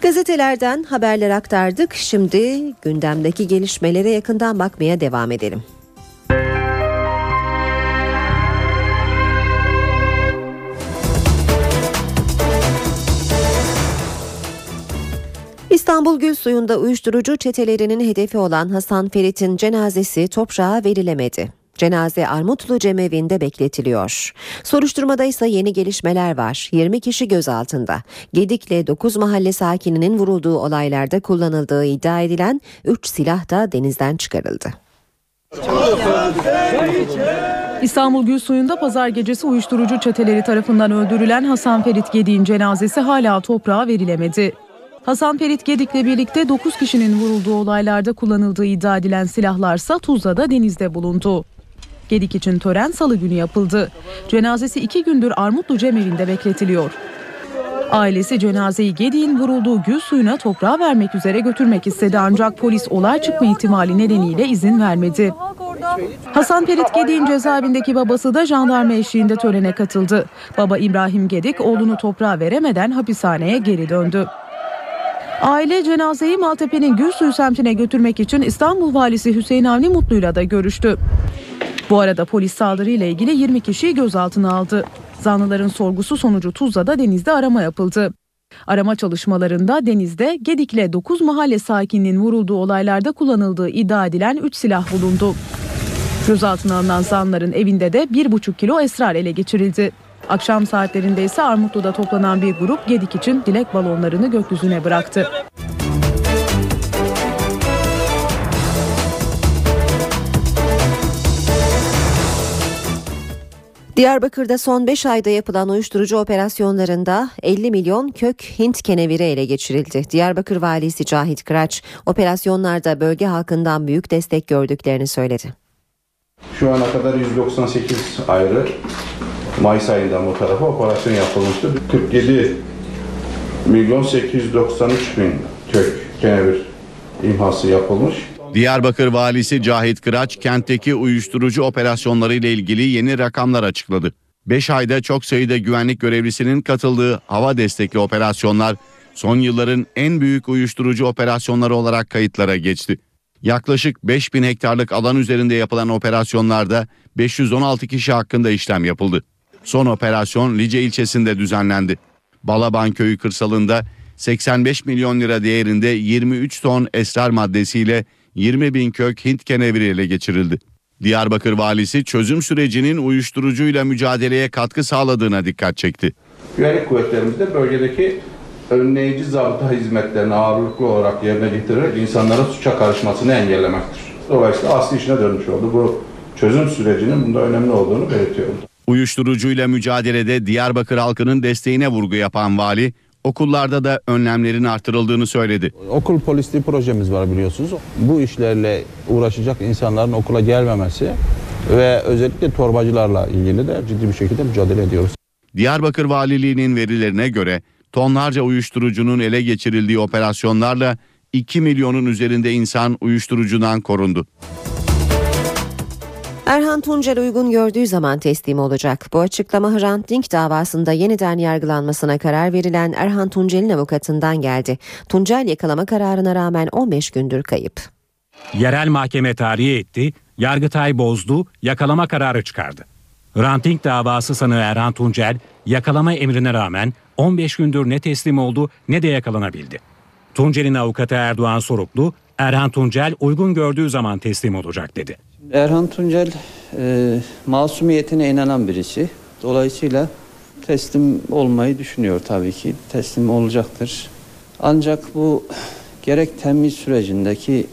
Gazetelerden haberler aktardık. Şimdi gündemdeki gelişmelere yakından bakmaya devam edelim. İstanbul Gülsuyu'nda uyuşturucu çetelerinin hedefi olan Hasan Ferit'in cenazesi toprağa verilemedi. Cenaze Armutlu Cemevi'nde bekletiliyor. Soruşturmada ise yeni gelişmeler var. 20 kişi gözaltında. Gedik'le 9 mahalle sakininin vurulduğu olaylarda kullanıldığı iddia edilen 3 silah da denizden çıkarıldı. İstanbul Gülsuyu'nda pazar gecesi uyuşturucu çeteleri tarafından öldürülen Hasan Ferit Gedik'in cenazesi hala toprağa verilemedi. Hasan Ferit Gedik'le birlikte 9 kişinin vurulduğu olaylarda kullanıldığı iddia edilen silahlarsa Tuzla'da denizde bulundu. Gedik için tören salı günü yapıldı. Cenazesi iki gündür Armutlu Cemevinde bekletiliyor. Ailesi cenazeyi Gedik'in vurulduğu gül suyuna toprağa vermek üzere götürmek istedi ancak polis olay çıkma ihtimali nedeniyle izin vermedi. Hasan Perit Gedik'in cezaevindeki babası da jandarma eşliğinde törene katıldı. Baba İbrahim Gedik oğlunu toprağa veremeden hapishaneye geri döndü. Aile cenazeyi Maltepe'nin Gülsuyu semtine götürmek için İstanbul Valisi Hüseyin Avni Mutlu'yla da görüştü. Bu arada polis saldırıyla ilgili 20 kişiyi gözaltına aldı. Zanlıların sorgusu sonucu Tuzla'da denizde arama yapıldı. Arama çalışmalarında denizde Gedik'le 9 mahalle sakininin vurulduğu olaylarda kullanıldığı iddia edilen 3 silah bulundu. Gözaltına alınan zanların evinde de 1,5 kilo esrar ele geçirildi. Akşam saatlerinde ise Armutlu'da toplanan bir grup Gedik için dilek balonlarını gökyüzüne bıraktı. Diyarbakır'da son 5 ayda yapılan uyuşturucu operasyonlarında 50 milyon kök Hint keneviri ele geçirildi. Diyarbakır valisi Cahit Kıraç operasyonlarda bölge halkından büyük destek gördüklerini söyledi. Şu ana kadar 198 ayrı Mayıs ayından bu tarafa operasyon yapılmıştı. 47 milyon 893 bin kök kenevir imhası yapılmış. Diyarbakır valisi Cahit Kıraç kentteki uyuşturucu operasyonları ile ilgili yeni rakamlar açıkladı. 5 ayda çok sayıda güvenlik görevlisinin katıldığı hava destekli operasyonlar son yılların en büyük uyuşturucu operasyonları olarak kayıtlara geçti. Yaklaşık 5000 hektarlık alan üzerinde yapılan operasyonlarda 516 kişi hakkında işlem yapıldı. Son operasyon Lice ilçesinde düzenlendi. Balaban köyü kırsalında 85 milyon lira değerinde 23 ton esrar maddesiyle 20 bin kök Hint keneviri ele geçirildi. Diyarbakır valisi çözüm sürecinin uyuşturucuyla mücadeleye katkı sağladığına dikkat çekti. Güvenlik kuvvetlerimiz de bölgedeki önleyici zabıta hizmetlerini ağırlıklı olarak yerine getirerek insanların suça karışmasını engellemektir. Dolayısıyla asli işine dönmüş oldu. Bu çözüm sürecinin bunda önemli olduğunu belirtiyorum. Uyuşturucuyla mücadelede Diyarbakır halkının desteğine vurgu yapan vali, okullarda da önlemlerin artırıldığını söyledi. Okul polisliği projemiz var biliyorsunuz. Bu işlerle uğraşacak insanların okula gelmemesi ve özellikle torbacılarla ilgili de ciddi bir şekilde mücadele ediyoruz. Diyarbakır Valiliği'nin verilerine göre tonlarca uyuşturucunun ele geçirildiği operasyonlarla 2 milyonun üzerinde insan uyuşturucudan korundu. Erhan Tuncel uygun gördüğü zaman teslim olacak. Bu açıklama Hrant Dink davasında yeniden yargılanmasına karar verilen Erhan Tuncel'in avukatından geldi. Tuncel yakalama kararına rağmen 15 gündür kayıp. Yerel mahkeme tarihi etti, Yargıtay bozdu, yakalama kararı çıkardı. Ranting davası sanığı Erhan Tuncel yakalama emrine rağmen 15 gündür ne teslim oldu ne de yakalanabildi. Tuncel'in avukatı Erdoğan Soruklu, Erhan Tuncel uygun gördüğü zaman teslim olacak dedi. Erhan Tuncel e, masumiyetine inanan birisi. Dolayısıyla teslim olmayı düşünüyor tabii ki. Teslim olacaktır. Ancak bu gerek temiz sürecindeki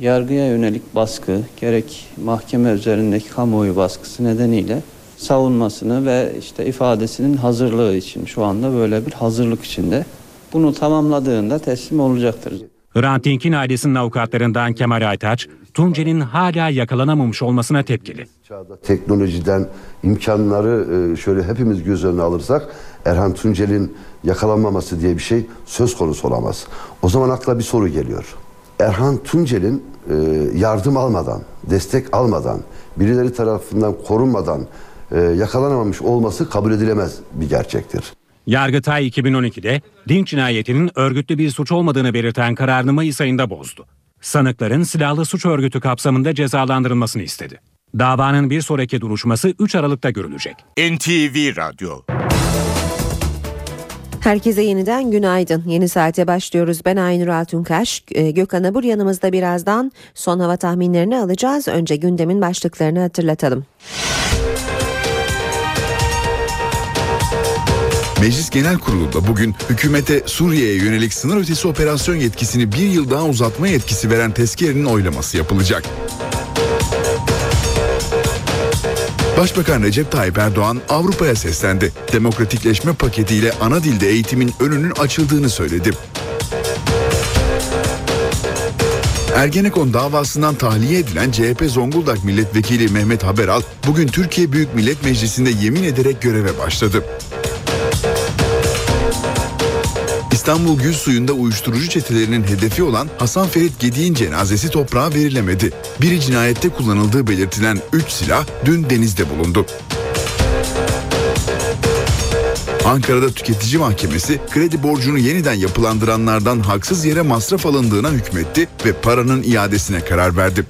yargıya yönelik baskı, gerek mahkeme üzerindeki kamuoyu baskısı nedeniyle savunmasını ve işte ifadesinin hazırlığı için şu anda böyle bir hazırlık içinde. Bunu tamamladığında teslim olacaktır. Hrant Dink'in ailesinin avukatlarından Kemal Aytaç, Tuncel'in hala yakalanamamış olmasına tepkili. Teknolojiden imkanları e, şöyle hepimiz göz önüne alırsak Erhan Tuncel'in yakalanmaması diye bir şey söz konusu olamaz. O zaman akla bir soru geliyor. Erhan Tuncel'in e, yardım almadan, destek almadan, birileri tarafından korunmadan e, yakalanamamış olması kabul edilemez bir gerçektir. Yargıtay 2012'de Dink cinayetinin örgütlü bir suç olmadığını belirten kararını Mayıs ayında bozdu. Sanıkların silahlı suç örgütü kapsamında cezalandırılmasını istedi. Davanın bir sonraki duruşması 3 Aralık'ta görülecek. NTV Radyo Herkese yeniden günaydın. Yeni saate başlıyoruz. Ben Aynur Altunkaş. Gökhan Abur yanımızda birazdan son hava tahminlerini alacağız. Önce gündemin başlıklarını hatırlatalım. Meclis Genel Kurulu'nda bugün hükümete Suriye'ye yönelik sınır ötesi operasyon yetkisini bir yıl daha uzatma yetkisi veren tezkerenin oylaması yapılacak. Başbakan Recep Tayyip Erdoğan Avrupa'ya seslendi. Demokratikleşme paketiyle ana dilde eğitimin önünün açıldığını söyledi. Ergenekon davasından tahliye edilen CHP Zonguldak Milletvekili Mehmet Haberal bugün Türkiye Büyük Millet Meclisi'nde yemin ederek göreve başladı. İstanbul Gül Suyu'nda uyuşturucu çetelerinin hedefi olan Hasan Ferit Gedik'in cenazesi toprağa verilemedi. Biri cinayette kullanıldığı belirtilen 3 silah dün denizde bulundu. Ankara'da tüketici mahkemesi kredi borcunu yeniden yapılandıranlardan haksız yere masraf alındığına hükmetti ve paranın iadesine karar verdi.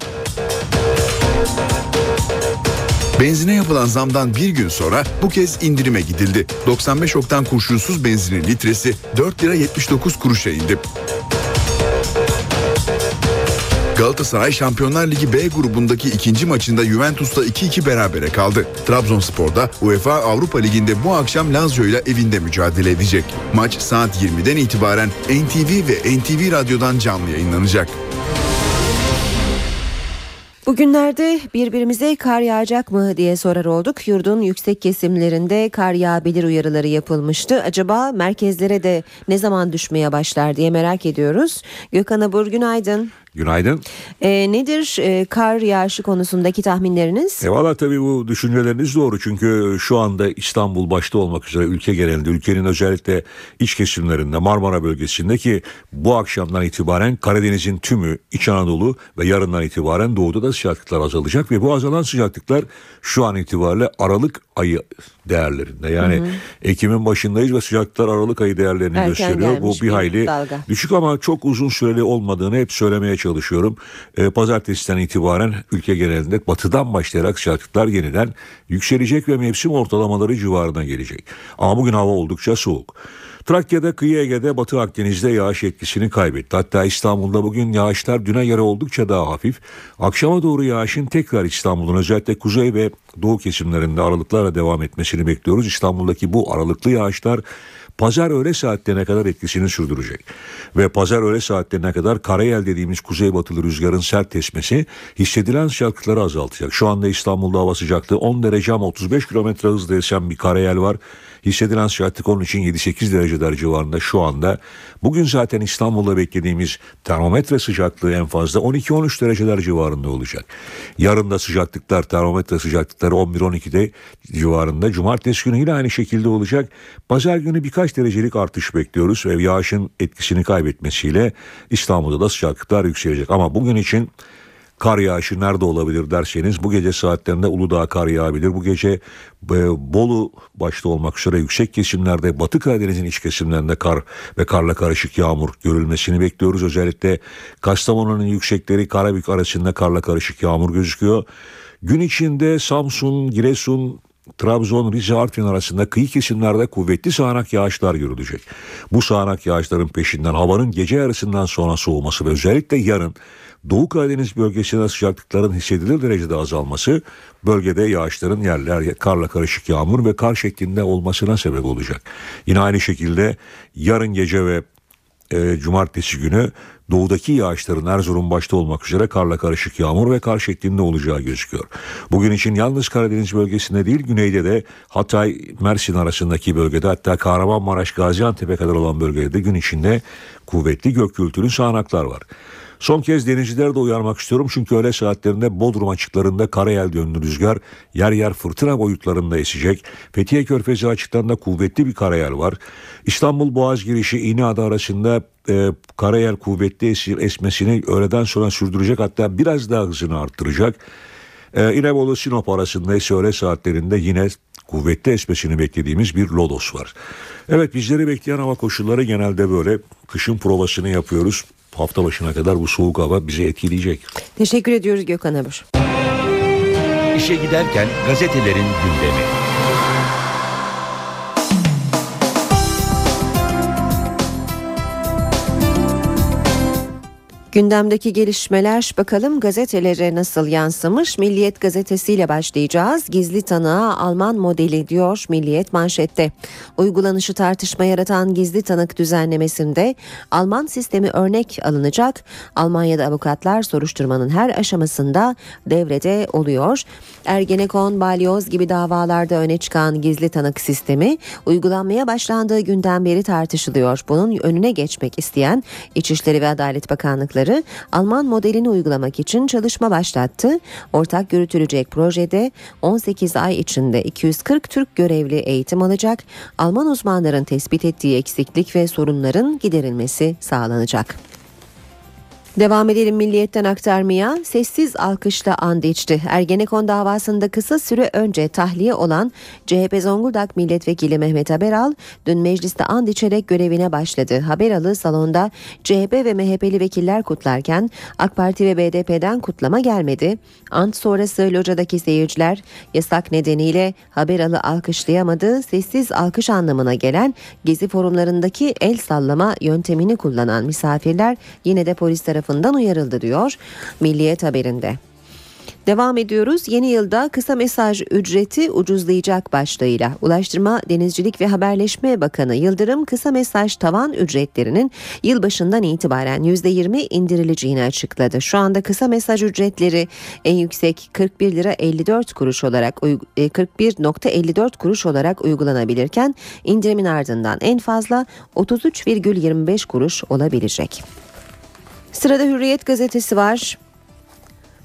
Benzine yapılan zamdan bir gün sonra bu kez indirime gidildi. 95 oktan kurşunsuz benzinin litresi 4 lira 79 kuruşa indi. Galatasaray Şampiyonlar Ligi B grubundaki ikinci maçında Juventus'ta 2-2 berabere kaldı. Trabzonspor'da UEFA Avrupa Ligi'nde bu akşam Lazio ile evinde mücadele edecek. Maç saat 20'den itibaren NTV ve NTV Radyo'dan canlı yayınlanacak. Bugünlerde birbirimize kar yağacak mı diye sorar olduk. Yurdun yüksek kesimlerinde kar yağabilir uyarıları yapılmıştı. Acaba merkezlere de ne zaman düşmeye başlar diye merak ediyoruz. Gökhan Abur günaydın. Günaydın. E, nedir e, kar yağışı konusundaki tahminleriniz? E valla tabii bu düşünceleriniz doğru çünkü şu anda İstanbul başta olmak üzere ülke genelinde ülkenin özellikle iç kesimlerinde Marmara bölgesinde ki bu akşamdan itibaren Karadeniz'in tümü İç Anadolu ve yarından itibaren doğuda da sıcaklıklar azalacak ve bu azalan sıcaklıklar şu an itibariyle Aralık ayı değerlerinde. Yani hı hı. Ekim'in başındayız ve sıcaklıklar Aralık ayı değerlerini Erken gösteriyor. Bu bir hayli dalga. düşük ama çok uzun süreli olmadığını hep söylemeye çalışıyorum. E, pazartesiden itibaren ülke genelinde batıdan başlayarak sıcaklıklar yeniden yükselecek ve mevsim ortalamaları civarına gelecek. Ama bugün hava oldukça soğuk. Trakya'da, kıyı Ege'de, Batı Akdeniz'de yağış etkisini kaybetti. Hatta İstanbul'da bugün yağışlar düne göre oldukça daha hafif. Akşama doğru yağışın tekrar İstanbul'un özellikle kuzey ve doğu kesimlerinde aralıklarla devam etmesini bekliyoruz. İstanbul'daki bu aralıklı yağışlar pazar öğle saatlerine kadar etkisini sürdürecek. Ve pazar öğle saatlerine kadar karayel dediğimiz kuzeybatılı rüzgarın sert esmesi hissedilen sıcaklıkları azaltacak. Şu anda İstanbul'da hava sıcaklığı 10 derece ama 35 kilometre hızla esen bir karayel var. Hissedilen sıcaklık onun için 7-8 dereceler civarında şu anda. Bugün zaten İstanbul'da beklediğimiz termometre sıcaklığı en fazla 12-13 dereceler civarında olacak. Yarın da sıcaklıklar termometre sıcaklıkları 11-12'de civarında. Cumartesi günü yine aynı şekilde olacak. Pazar günü birkaç derecelik artış bekliyoruz ve yağışın etkisini kaybetmesiyle İstanbul'da da sıcaklıklar yükselecek. Ama bugün için kar yağışı nerede olabilir derseniz bu gece saatlerinde Uludağ kar yağabilir. Bu gece e, Bolu başta olmak üzere yüksek kesimlerde Batı Karadeniz'in iç kesimlerinde kar ve karla karışık yağmur görülmesini bekliyoruz. Özellikle Kastamonu'nun yüksekleri Karabük arasında karla karışık yağmur gözüküyor. Gün içinde Samsun, Giresun, Trabzon, Rize, Artvin arasında kıyı kesimlerde kuvvetli sağanak yağışlar görülecek. Bu sağanak yağışların peşinden havanın gece yarısından sonra soğuması ve özellikle yarın Doğu Karadeniz bölgesinde sıcaklıkların hissedilir derecede azalması bölgede yağışların yerler karla karışık yağmur ve kar şeklinde olmasına sebep olacak. Yine aynı şekilde yarın gece ve e, cumartesi günü doğudaki yağışların Erzurum başta olmak üzere karla karışık yağmur ve kar şeklinde olacağı gözüküyor. Bugün için yalnız Karadeniz bölgesinde değil güneyde de Hatay, Mersin arasındaki bölgede hatta Kahramanmaraş, Gaziantep'e kadar olan bölgede de gün içinde kuvvetli gök gürültülü sağanaklar var. Son kez denizcileri de uyarmak istiyorum çünkü öğle saatlerinde Bodrum açıklarında karayel yönlü rüzgar yer yer fırtına boyutlarında esecek. Fethiye Körfezi açıklarında kuvvetli bir karayel var. İstanbul Boğaz girişi İğneada arasında e, karayel kuvvetli esir esmesini öğleden sonra sürdürecek hatta biraz daha hızını arttıracak. E, İnebolu Sinop arasında ise öğle saatlerinde yine kuvvetli esmesini beklediğimiz bir lodos var. Evet bizleri bekleyen hava koşulları genelde böyle kışın provasını yapıyoruz hafta başına kadar bu soğuk hava bizi etkileyecek. Teşekkür ediyoruz Gökhan Abur. İşe giderken gazetelerin gündemi. Gündemdeki gelişmeler bakalım gazetelere nasıl yansımış? Milliyet gazetesiyle başlayacağız. Gizli tanığa Alman modeli diyor Milliyet manşette. Uygulanışı tartışma yaratan gizli tanık düzenlemesinde Alman sistemi örnek alınacak. Almanya'da avukatlar soruşturmanın her aşamasında devrede oluyor. Ergenekon, balyoz gibi davalarda öne çıkan gizli tanık sistemi uygulanmaya başlandığı günden beri tartışılıyor. Bunun önüne geçmek isteyen İçişleri ve Adalet Bakanlıkları uzmanları Alman modelini uygulamak için çalışma başlattı. Ortak yürütülecek projede 18 ay içinde 240 Türk görevli eğitim alacak. Alman uzmanların tespit ettiği eksiklik ve sorunların giderilmesi sağlanacak. Devam edelim milliyetten aktarmaya. Sessiz alkışla and içti. Ergenekon davasında kısa süre önce tahliye olan CHP Zonguldak Milletvekili Mehmet Haberal dün mecliste and içerek görevine başladı. Haberalı salonda CHP ve MHP'li vekiller kutlarken AK Parti ve BDP'den kutlama gelmedi. Ant sonrası locadaki seyirciler yasak nedeniyle Haberalı alkışlayamadı. Sessiz alkış anlamına gelen gezi forumlarındaki el sallama yöntemini kullanan misafirler yine de polis tarafından tarafından uyarıldı diyor Milliyet haberinde. Devam ediyoruz. Yeni yılda kısa mesaj ücreti ucuzlayacak başlığıyla Ulaştırma, Denizcilik ve Haberleşme Bakanı Yıldırım kısa mesaj tavan ücretlerinin yılbaşından itibaren %20 indirileceğini açıkladı. Şu anda kısa mesaj ücretleri en yüksek 41 lira 54 kuruş olarak 41.54 kuruş olarak uygulanabilirken indirimin ardından en fazla 33,25 kuruş olabilecek. Sırada Hürriyet gazetesi var.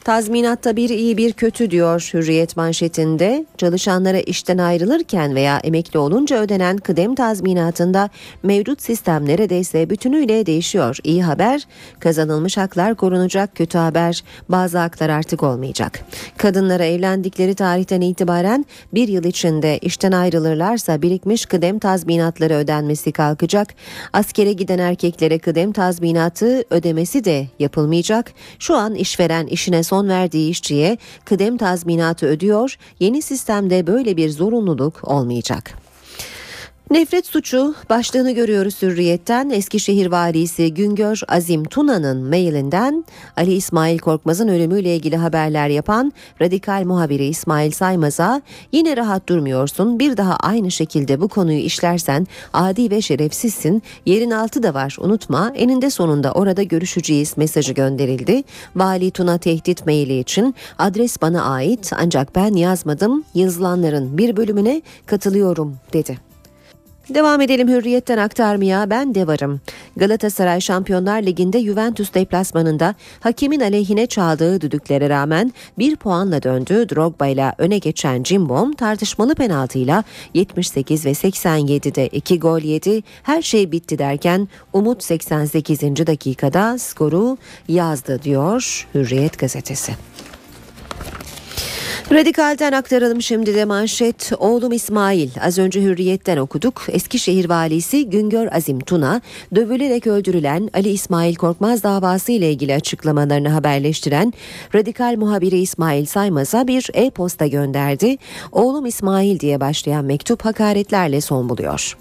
Tazminatta bir iyi bir kötü diyor Hürriyet manşetinde. Çalışanlara işten ayrılırken veya emekli olunca ödenen kıdem tazminatında mevcut sistem neredeyse bütünüyle değişiyor. İyi haber kazanılmış haklar korunacak. Kötü haber bazı haklar artık olmayacak. Kadınlara evlendikleri tarihten itibaren bir yıl içinde işten ayrılırlarsa birikmiş kıdem tazminatları ödenmesi kalkacak. Askere giden erkeklere kıdem tazminatı ödemesi de yapılmayacak. Şu an işveren işine son verdiği işçiye kıdem tazminatı ödüyor. Yeni sistemde böyle bir zorunluluk olmayacak. Nefret suçu başlığını görüyoruz Hürriyet'ten. Eskişehir valisi Güngör Azim Tuna'nın mailinden Ali İsmail Korkmaz'ın ölümüyle ilgili haberler yapan radikal muhabiri İsmail Saymaz'a yine rahat durmuyorsun bir daha aynı şekilde bu konuyu işlersen adi ve şerefsizsin yerin altı da var unutma eninde sonunda orada görüşeceğiz mesajı gönderildi. Vali Tuna tehdit maili için adres bana ait ancak ben yazmadım yazılanların bir bölümüne katılıyorum dedi. Devam edelim hürriyetten aktarmaya ben de varım. Galatasaray Şampiyonlar Ligi'nde Juventus deplasmanında hakemin aleyhine çaldığı düdüklere rağmen bir puanla döndü. Drogba ile öne geçen Cimbom tartışmalı penaltıyla 78 ve 87'de 2 gol yedi. Her şey bitti derken Umut 88. dakikada skoru yazdı diyor Hürriyet gazetesi. Radikal'den aktaralım şimdi de manşet. Oğlum İsmail az önce Hürriyet'ten okuduk. Eskişehir valisi Güngör Azim Tuna dövülerek öldürülen Ali İsmail Korkmaz davası ile ilgili açıklamalarını haberleştiren Radikal muhabiri İsmail Saymaz'a bir e-posta gönderdi. Oğlum İsmail diye başlayan mektup hakaretlerle son buluyor.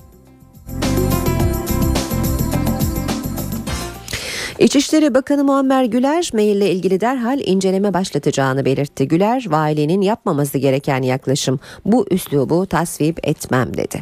İçişleri Bakanı Muammer Güler maille ilgili derhal inceleme başlatacağını belirtti. Güler valinin yapmaması gereken yaklaşım bu üslubu tasvip etmem dedi.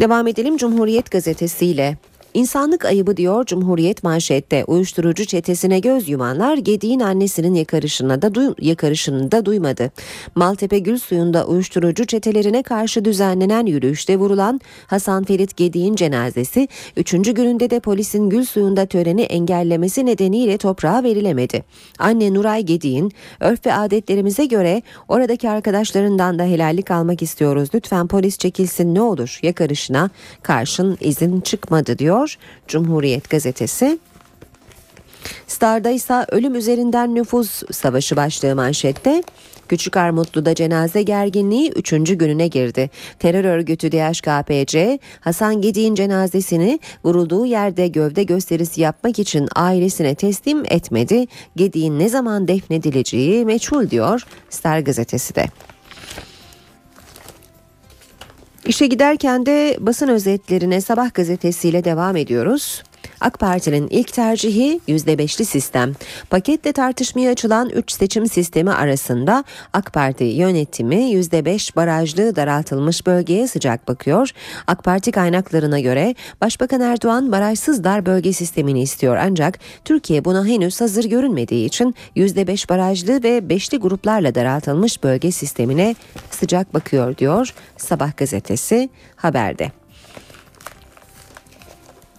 Devam edelim Cumhuriyet gazetesiyle. İnsanlık ayıbı diyor Cumhuriyet manşette. Uyuşturucu çetesine göz yumanlar Gedi'nin annesinin yakarışına da duy, yakarışını da duymadı. Maltepe Gül Suyu'nda uyuşturucu çetelerine karşı düzenlenen yürüyüşte vurulan Hasan Ferit Gedi'nin cenazesi 3. gününde de polisin Gül Suyu'nda töreni engellemesi nedeniyle toprağa verilemedi. Anne Nuray Gedi'nin örf ve adetlerimize göre oradaki arkadaşlarından da helallik almak istiyoruz. Lütfen polis çekilsin ne olur yakarışına karşın izin çıkmadı diyor diyor Cumhuriyet gazetesi. Star'da ise ölüm üzerinden nüfus savaşı başlığı manşette. Küçük Armutlu'da cenaze gerginliği 3. gününe girdi. Terör örgütü DHKPC, Hasan Gedi'nin cenazesini vurulduğu yerde gövde gösterisi yapmak için ailesine teslim etmedi. Gedi'nin ne zaman defnedileceği meçhul diyor Star gazetesi de. İşe giderken de basın özetlerine Sabah gazetesiyle devam ediyoruz. AK Parti'nin ilk tercihi %5'li sistem. Paketle tartışmaya açılan 3 seçim sistemi arasında AK Parti yönetimi %5 barajlı daraltılmış bölgeye sıcak bakıyor. AK Parti kaynaklarına göre Başbakan Erdoğan barajsız dar bölge sistemini istiyor ancak Türkiye buna henüz hazır görünmediği için %5 barajlı ve beşli gruplarla daraltılmış bölge sistemine sıcak bakıyor diyor Sabah gazetesi haberde.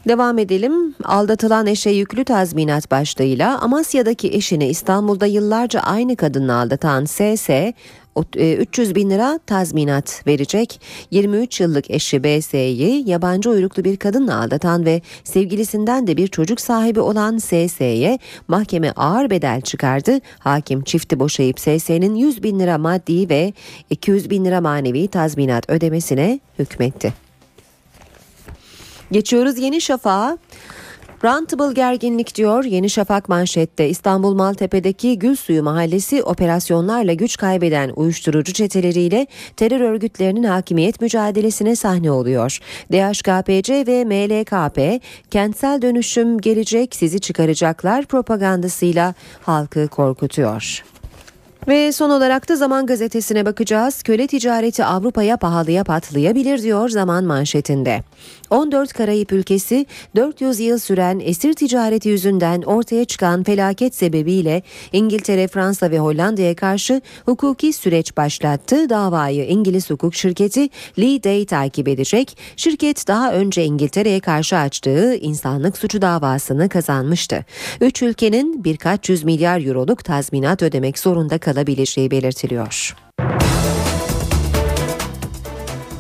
Devam edelim. Aldatılan eşe yüklü tazminat başlığıyla Amasya'daki eşini İstanbul'da yıllarca aynı kadınla aldatan SS o- e, 300 bin lira tazminat verecek. 23 yıllık eşi BS'yi yabancı uyruklu bir kadınla aldatan ve sevgilisinden de bir çocuk sahibi olan SS'ye mahkeme ağır bedel çıkardı. Hakim çifti boşayıp SS'nin 100 bin lira maddi ve 200 bin lira manevi tazminat ödemesine hükmetti. Geçiyoruz Yeni Şafak'a. Rentable gerginlik diyor Yeni Şafak manşette İstanbul Maltepe'deki Gülsuyu Mahallesi operasyonlarla güç kaybeden uyuşturucu çeteleriyle terör örgütlerinin hakimiyet mücadelesine sahne oluyor. DHKPC ve MLKP kentsel dönüşüm gelecek sizi çıkaracaklar propagandasıyla halkı korkutuyor. Ve son olarak da Zaman Gazetesi'ne bakacağız. Köle ticareti Avrupa'ya pahalıya patlayabilir diyor Zaman manşetinde. 14 Karayip ülkesi 400 yıl süren esir ticareti yüzünden ortaya çıkan felaket sebebiyle İngiltere, Fransa ve Hollanda'ya karşı hukuki süreç başlattı. Davayı İngiliz hukuk şirketi Lee Day takip edecek. Şirket daha önce İngiltere'ye karşı açtığı insanlık suçu davasını kazanmıştı. Üç ülkenin birkaç yüz milyar euroluk tazminat ödemek zorunda kalabileceği belirtiliyor.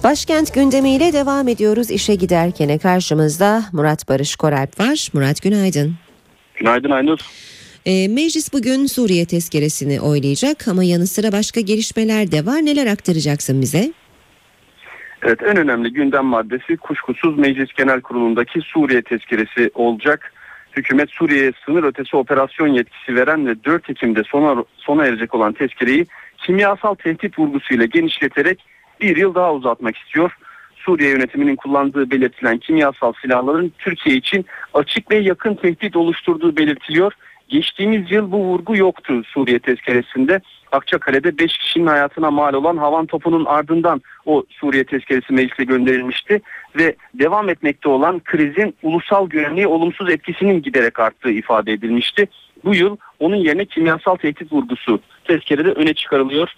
Başkent gündemiyle devam ediyoruz. İşe giderkene karşımızda Murat Barış Koralp var. Murat günaydın. Günaydın Aynur. E, meclis bugün Suriye tezkeresini oylayacak ama yanı sıra başka gelişmeler de var. Neler aktaracaksın bize? Evet en önemli gündem maddesi kuşkusuz Meclis Genel Kurulu'ndaki Suriye tezkeresi olacak. Hükümet Suriye'ye sınır ötesi operasyon yetkisi veren ve 4 Ekim'de sona, sona erecek olan tezkereyi kimyasal tehdit vurgusuyla genişleterek bir yıl daha uzatmak istiyor. Suriye yönetiminin kullandığı belirtilen kimyasal silahların Türkiye için açık ve yakın tehdit oluşturduğu belirtiliyor. Geçtiğimiz yıl bu vurgu yoktu Suriye tezkeresinde. Akçakale'de 5 kişinin hayatına mal olan havan topunun ardından o Suriye tezkeresi meclise gönderilmişti ve devam etmekte olan krizin ulusal güvenliğe olumsuz etkisinin giderek arttığı ifade edilmişti. Bu yıl onun yerine kimyasal tehdit vurgusu tezkerede öne çıkarılıyor.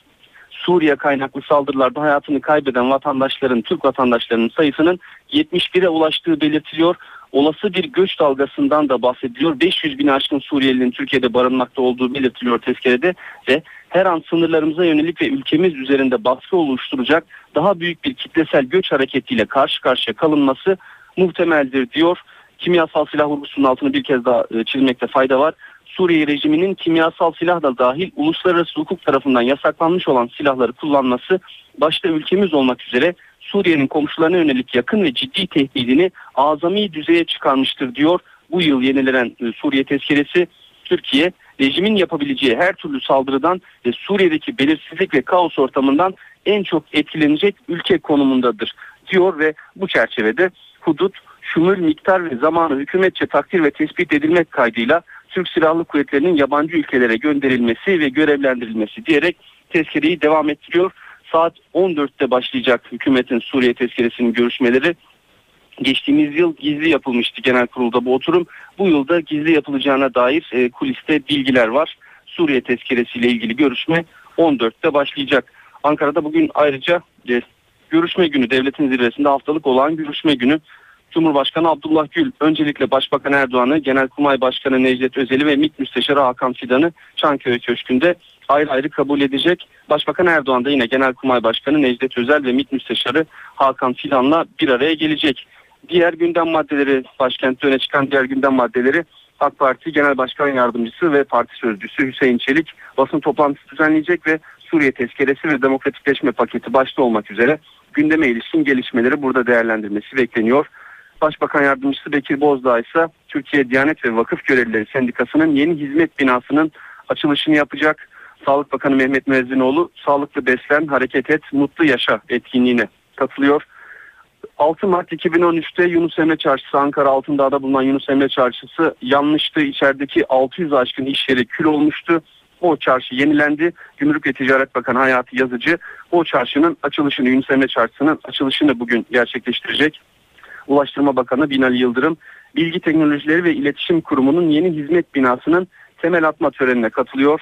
Suriye kaynaklı saldırılarda hayatını kaybeden vatandaşların, Türk vatandaşlarının sayısının 71'e ulaştığı belirtiliyor. Olası bir göç dalgasından da bahsediliyor. 500 bin aşkın Suriyelinin Türkiye'de barınmakta olduğu belirtiliyor tezkerede ve her an sınırlarımıza yönelik ve ülkemiz üzerinde baskı oluşturacak daha büyük bir kitlesel göç hareketiyle karşı karşıya kalınması muhtemeldir diyor. Kimyasal silah vurgusunun altını bir kez daha e, çizmekte fayda var. Suriye rejiminin kimyasal silah da dahil uluslararası hukuk tarafından yasaklanmış olan silahları kullanması başta ülkemiz olmak üzere Suriye'nin komşularına yönelik yakın ve ciddi tehdidini azami düzeye çıkarmıştır diyor. Bu yıl yenilenen e, Suriye tezkeresi Türkiye rejimin yapabileceği her türlü saldırıdan ve Suriye'deki belirsizlik ve kaos ortamından en çok etkilenecek ülke konumundadır diyor ve bu çerçevede hudut, şumul, miktar ve zamanı hükümetçe takdir ve tespit edilmek kaydıyla Türk Silahlı Kuvvetleri'nin yabancı ülkelere gönderilmesi ve görevlendirilmesi diyerek tezkereyi devam ettiriyor. Saat 14'te başlayacak hükümetin Suriye tezkeresinin görüşmeleri. Geçtiğimiz yıl gizli yapılmıştı genel kurulda bu oturum. Bu yılda gizli yapılacağına dair e, kuliste bilgiler var. Suriye tezkeresiyle ilgili görüşme 14'te başlayacak. Ankara'da bugün ayrıca e, görüşme günü devletin zirvesinde haftalık olan görüşme günü Cumhurbaşkanı Abdullah Gül öncelikle Başbakan Erdoğan'ı, Genelkurmay Başkanı Necdet Özel'i ve MİT Müsteşarı Hakan Fidan'ı Çankaya Köşkü'nde ayrı ayrı kabul edecek. Başbakan Erdoğan da yine Genelkurmay Başkanı Necdet Özel ve MİT Müsteşarı Hakan Fidan'la bir araya gelecek. Diğer gündem maddeleri, başkentte öne çıkan diğer gündem maddeleri AK Parti Genel Başkan Yardımcısı ve Parti Sözcüsü Hüseyin Çelik basın toplantısı düzenleyecek ve Suriye tezkeresi ve demokratikleşme paketi başta olmak üzere gündeme ilişkin gelişmeleri burada değerlendirmesi bekleniyor. Başbakan Yardımcısı Bekir Bozdağ ise Türkiye Diyanet ve Vakıf Görevlileri Sendikası'nın yeni hizmet binasının açılışını yapacak. Sağlık Bakanı Mehmet Müezzinoğlu Sağlıklı Beslen Hareket Et Mutlu Yaşa etkinliğine katılıyor. 6 Mart 2013'te Yunus Emre Çarşısı Ankara Altındağ'da bulunan Yunus Emre Çarşısı yanlıştı. İçerideki 600 aşkın iş yeri kül olmuştu. O çarşı yenilendi. Gümrük ve Ticaret Bakanı Hayati Yazıcı o çarşının açılışını Yunus Emre Çarşısı'nın açılışını bugün gerçekleştirecek. Ulaştırma Bakanı Binali Yıldırım, Bilgi Teknolojileri ve İletişim Kurumu'nun yeni hizmet binasının temel atma törenine katılıyor.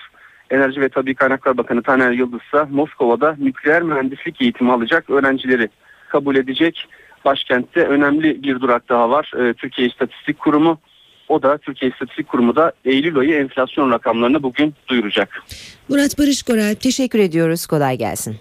Enerji ve Tabi Kaynaklar Bakanı Taner Yıldız ise Moskova'da nükleer mühendislik eğitimi alacak öğrencileri kabul edecek. başkentte önemli bir durak daha var. E, Türkiye İstatistik Kurumu. O da Türkiye İstatistik Kurumu da Eylül ayı enflasyon rakamlarını bugün duyuracak. Murat Barış Koray teşekkür ediyoruz. Kolay gelsin.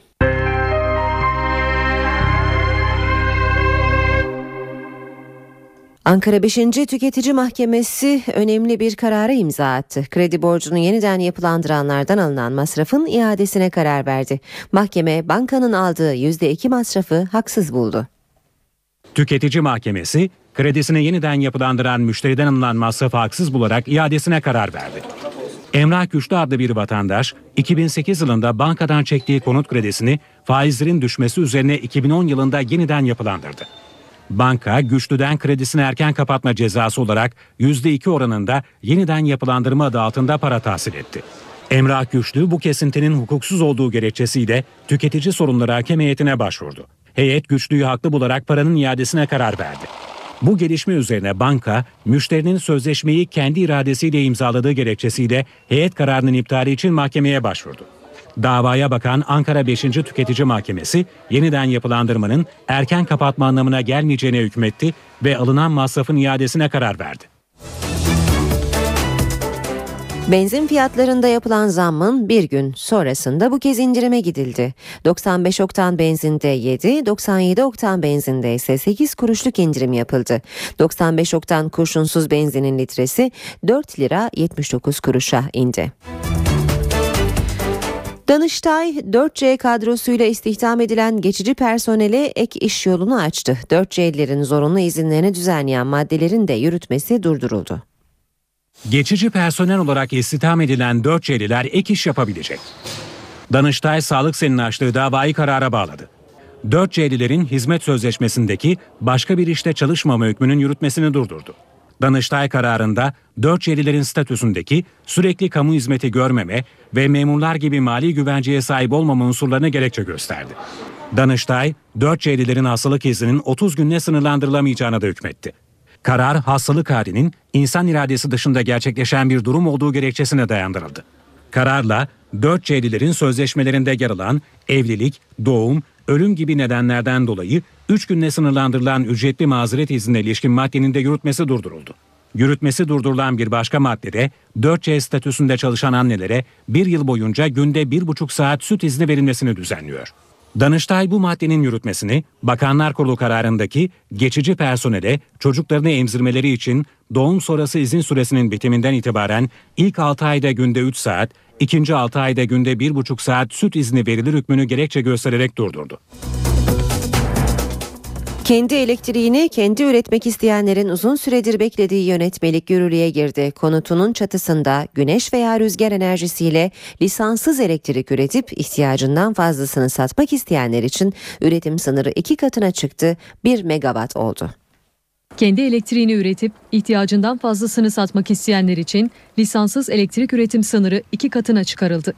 Ankara 5. Tüketici Mahkemesi önemli bir karara imza attı. Kredi borcunu yeniden yapılandıranlardan alınan masrafın iadesine karar verdi. Mahkeme bankanın aldığı %2 masrafı haksız buldu. Tüketici Mahkemesi kredisini yeniden yapılandıran müşteriden alınan masrafı haksız bularak iadesine karar verdi. Emrah Güçlü adlı bir vatandaş 2008 yılında bankadan çektiği konut kredisini faizlerin düşmesi üzerine 2010 yılında yeniden yapılandırdı. Banka güçlüden kredisini erken kapatma cezası olarak %2 oranında yeniden yapılandırma adı altında para tahsil etti. Emrah Güçlü bu kesintinin hukuksuz olduğu gerekçesiyle tüketici sorunları hakem heyetine başvurdu. Heyet güçlüyü haklı bularak paranın iadesine karar verdi. Bu gelişme üzerine banka, müşterinin sözleşmeyi kendi iradesiyle imzaladığı gerekçesiyle heyet kararının iptali için mahkemeye başvurdu. Davaya bakan Ankara 5. Tüketici Mahkemesi yeniden yapılandırmanın erken kapatma anlamına gelmeyeceğine hükmetti ve alınan masrafın iadesine karar verdi. Benzin fiyatlarında yapılan zammın bir gün sonrasında bu kez indirime gidildi. 95 oktan benzinde 7, 97 oktan benzinde ise 8 kuruşluk indirim yapıldı. 95 oktan kurşunsuz benzinin litresi 4 lira 79 kuruşa indi. Danıştay 4C kadrosuyla istihdam edilen geçici personele ek iş yolunu açtı. 4C'lilerin zorunlu izinlerini düzenleyen maddelerin de yürütmesi durduruldu. Geçici personel olarak istihdam edilen 4C'liler ek iş yapabilecek. Danıştay Sağlık Sen'in açtığı davayı karara bağladı. 4C'lilerin hizmet sözleşmesindeki başka bir işte çalışmama hükmünün yürütmesini durdurdu. Danıştay kararında 4C'lilerin statüsündeki sürekli kamu hizmeti görmeme ve memurlar gibi mali güvenceye sahip olmama unsurlarını gerekçe gösterdi. Danıştay, 4C'lilerin hastalık izninin 30 günle sınırlandırılamayacağına da hükmetti. Karar hastalık halinin insan iradesi dışında gerçekleşen bir durum olduğu gerekçesine dayandırıldı. Kararla 4C'lilerin sözleşmelerinde yer alan evlilik, doğum, ölüm gibi nedenlerden dolayı 3 günle sınırlandırılan ücretli mazeret iznine ilişkin maddenin de yürütmesi durduruldu. Yürütmesi durdurulan bir başka maddede 4C statüsünde çalışan annelere bir yıl boyunca günde 1,5 saat süt izni verilmesini düzenliyor. Danıştay bu maddenin yürütmesini Bakanlar Kurulu kararındaki geçici personele çocuklarını emzirmeleri için doğum sonrası izin süresinin bitiminden itibaren ilk 6 ayda günde 3 saat, ikinci 6 ayda günde 1,5 saat süt izni verilir hükmünü gerekçe göstererek durdurdu. Kendi elektriğini kendi üretmek isteyenlerin uzun süredir beklediği yönetmelik yürürlüğe girdi. Konutunun çatısında güneş veya rüzgar enerjisiyle lisanssız elektrik üretip ihtiyacından fazlasını satmak isteyenler için üretim sınırı iki katına çıktı, 1 megawatt oldu. Kendi elektriğini üretip ihtiyacından fazlasını satmak isteyenler için lisanssız elektrik üretim sınırı iki katına çıkarıldı.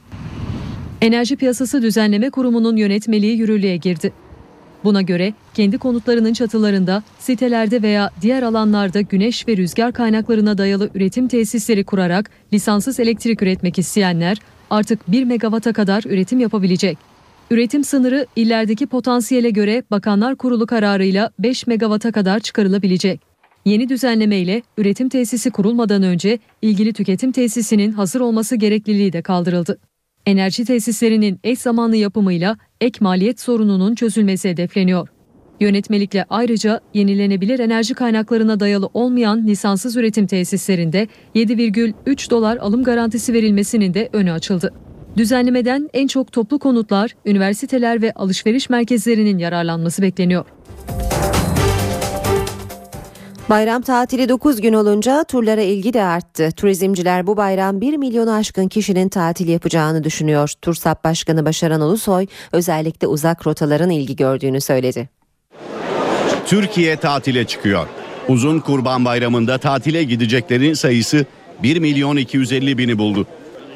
Enerji Piyasası Düzenleme Kurumu'nun yönetmeliği yürürlüğe girdi. Buna göre kendi konutlarının çatılarında, sitelerde veya diğer alanlarda güneş ve rüzgar kaynaklarına dayalı üretim tesisleri kurarak lisanssız elektrik üretmek isteyenler artık 1 megawata kadar üretim yapabilecek. Üretim sınırı illerdeki potansiyele göre Bakanlar Kurulu kararıyla 5 megawata kadar çıkarılabilecek. Yeni düzenleme ile üretim tesisi kurulmadan önce ilgili tüketim tesisinin hazır olması gerekliliği de kaldırıldı. Enerji tesislerinin eş zamanlı yapımıyla ek maliyet sorununun çözülmesi hedefleniyor. Yönetmelikle ayrıca yenilenebilir enerji kaynaklarına dayalı olmayan lisanssız üretim tesislerinde 7,3 dolar alım garantisi verilmesinin de önü açıldı. Düzenlemeden en çok toplu konutlar, üniversiteler ve alışveriş merkezlerinin yararlanması bekleniyor. Bayram tatili 9 gün olunca turlara ilgi de arttı. Turizmciler bu bayram 1 milyonu aşkın kişinin tatil yapacağını düşünüyor. Tursap Başkanı Başaran Ulusoy özellikle uzak rotaların ilgi gördüğünü söyledi. Türkiye tatile çıkıyor. Uzun Kurban Bayramı'nda tatile gideceklerin sayısı 1 milyon 250 bini buldu.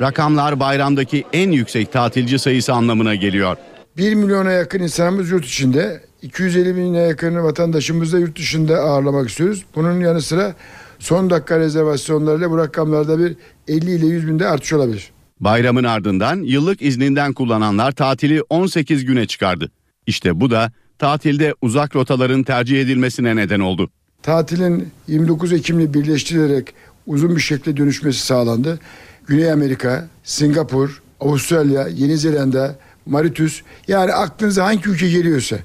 Rakamlar bayramdaki en yüksek tatilci sayısı anlamına geliyor. 1 milyona yakın insanımız yurt içinde, 250 bine yakın vatandaşımızı da yurt dışında ağırlamak istiyoruz. Bunun yanı sıra son dakika rezervasyonlarıyla bu rakamlarda bir 50 ile 100 binde artış olabilir. Bayramın ardından yıllık izninden kullananlar tatili 18 güne çıkardı. İşte bu da tatilde uzak rotaların tercih edilmesine neden oldu. Tatilin 29 Ekim'le birleştirilerek uzun bir şekilde dönüşmesi sağlandı. Güney Amerika, Singapur, Avustralya, Yeni Zelanda, Mauritius yani aklınıza hangi ülke geliyorsa.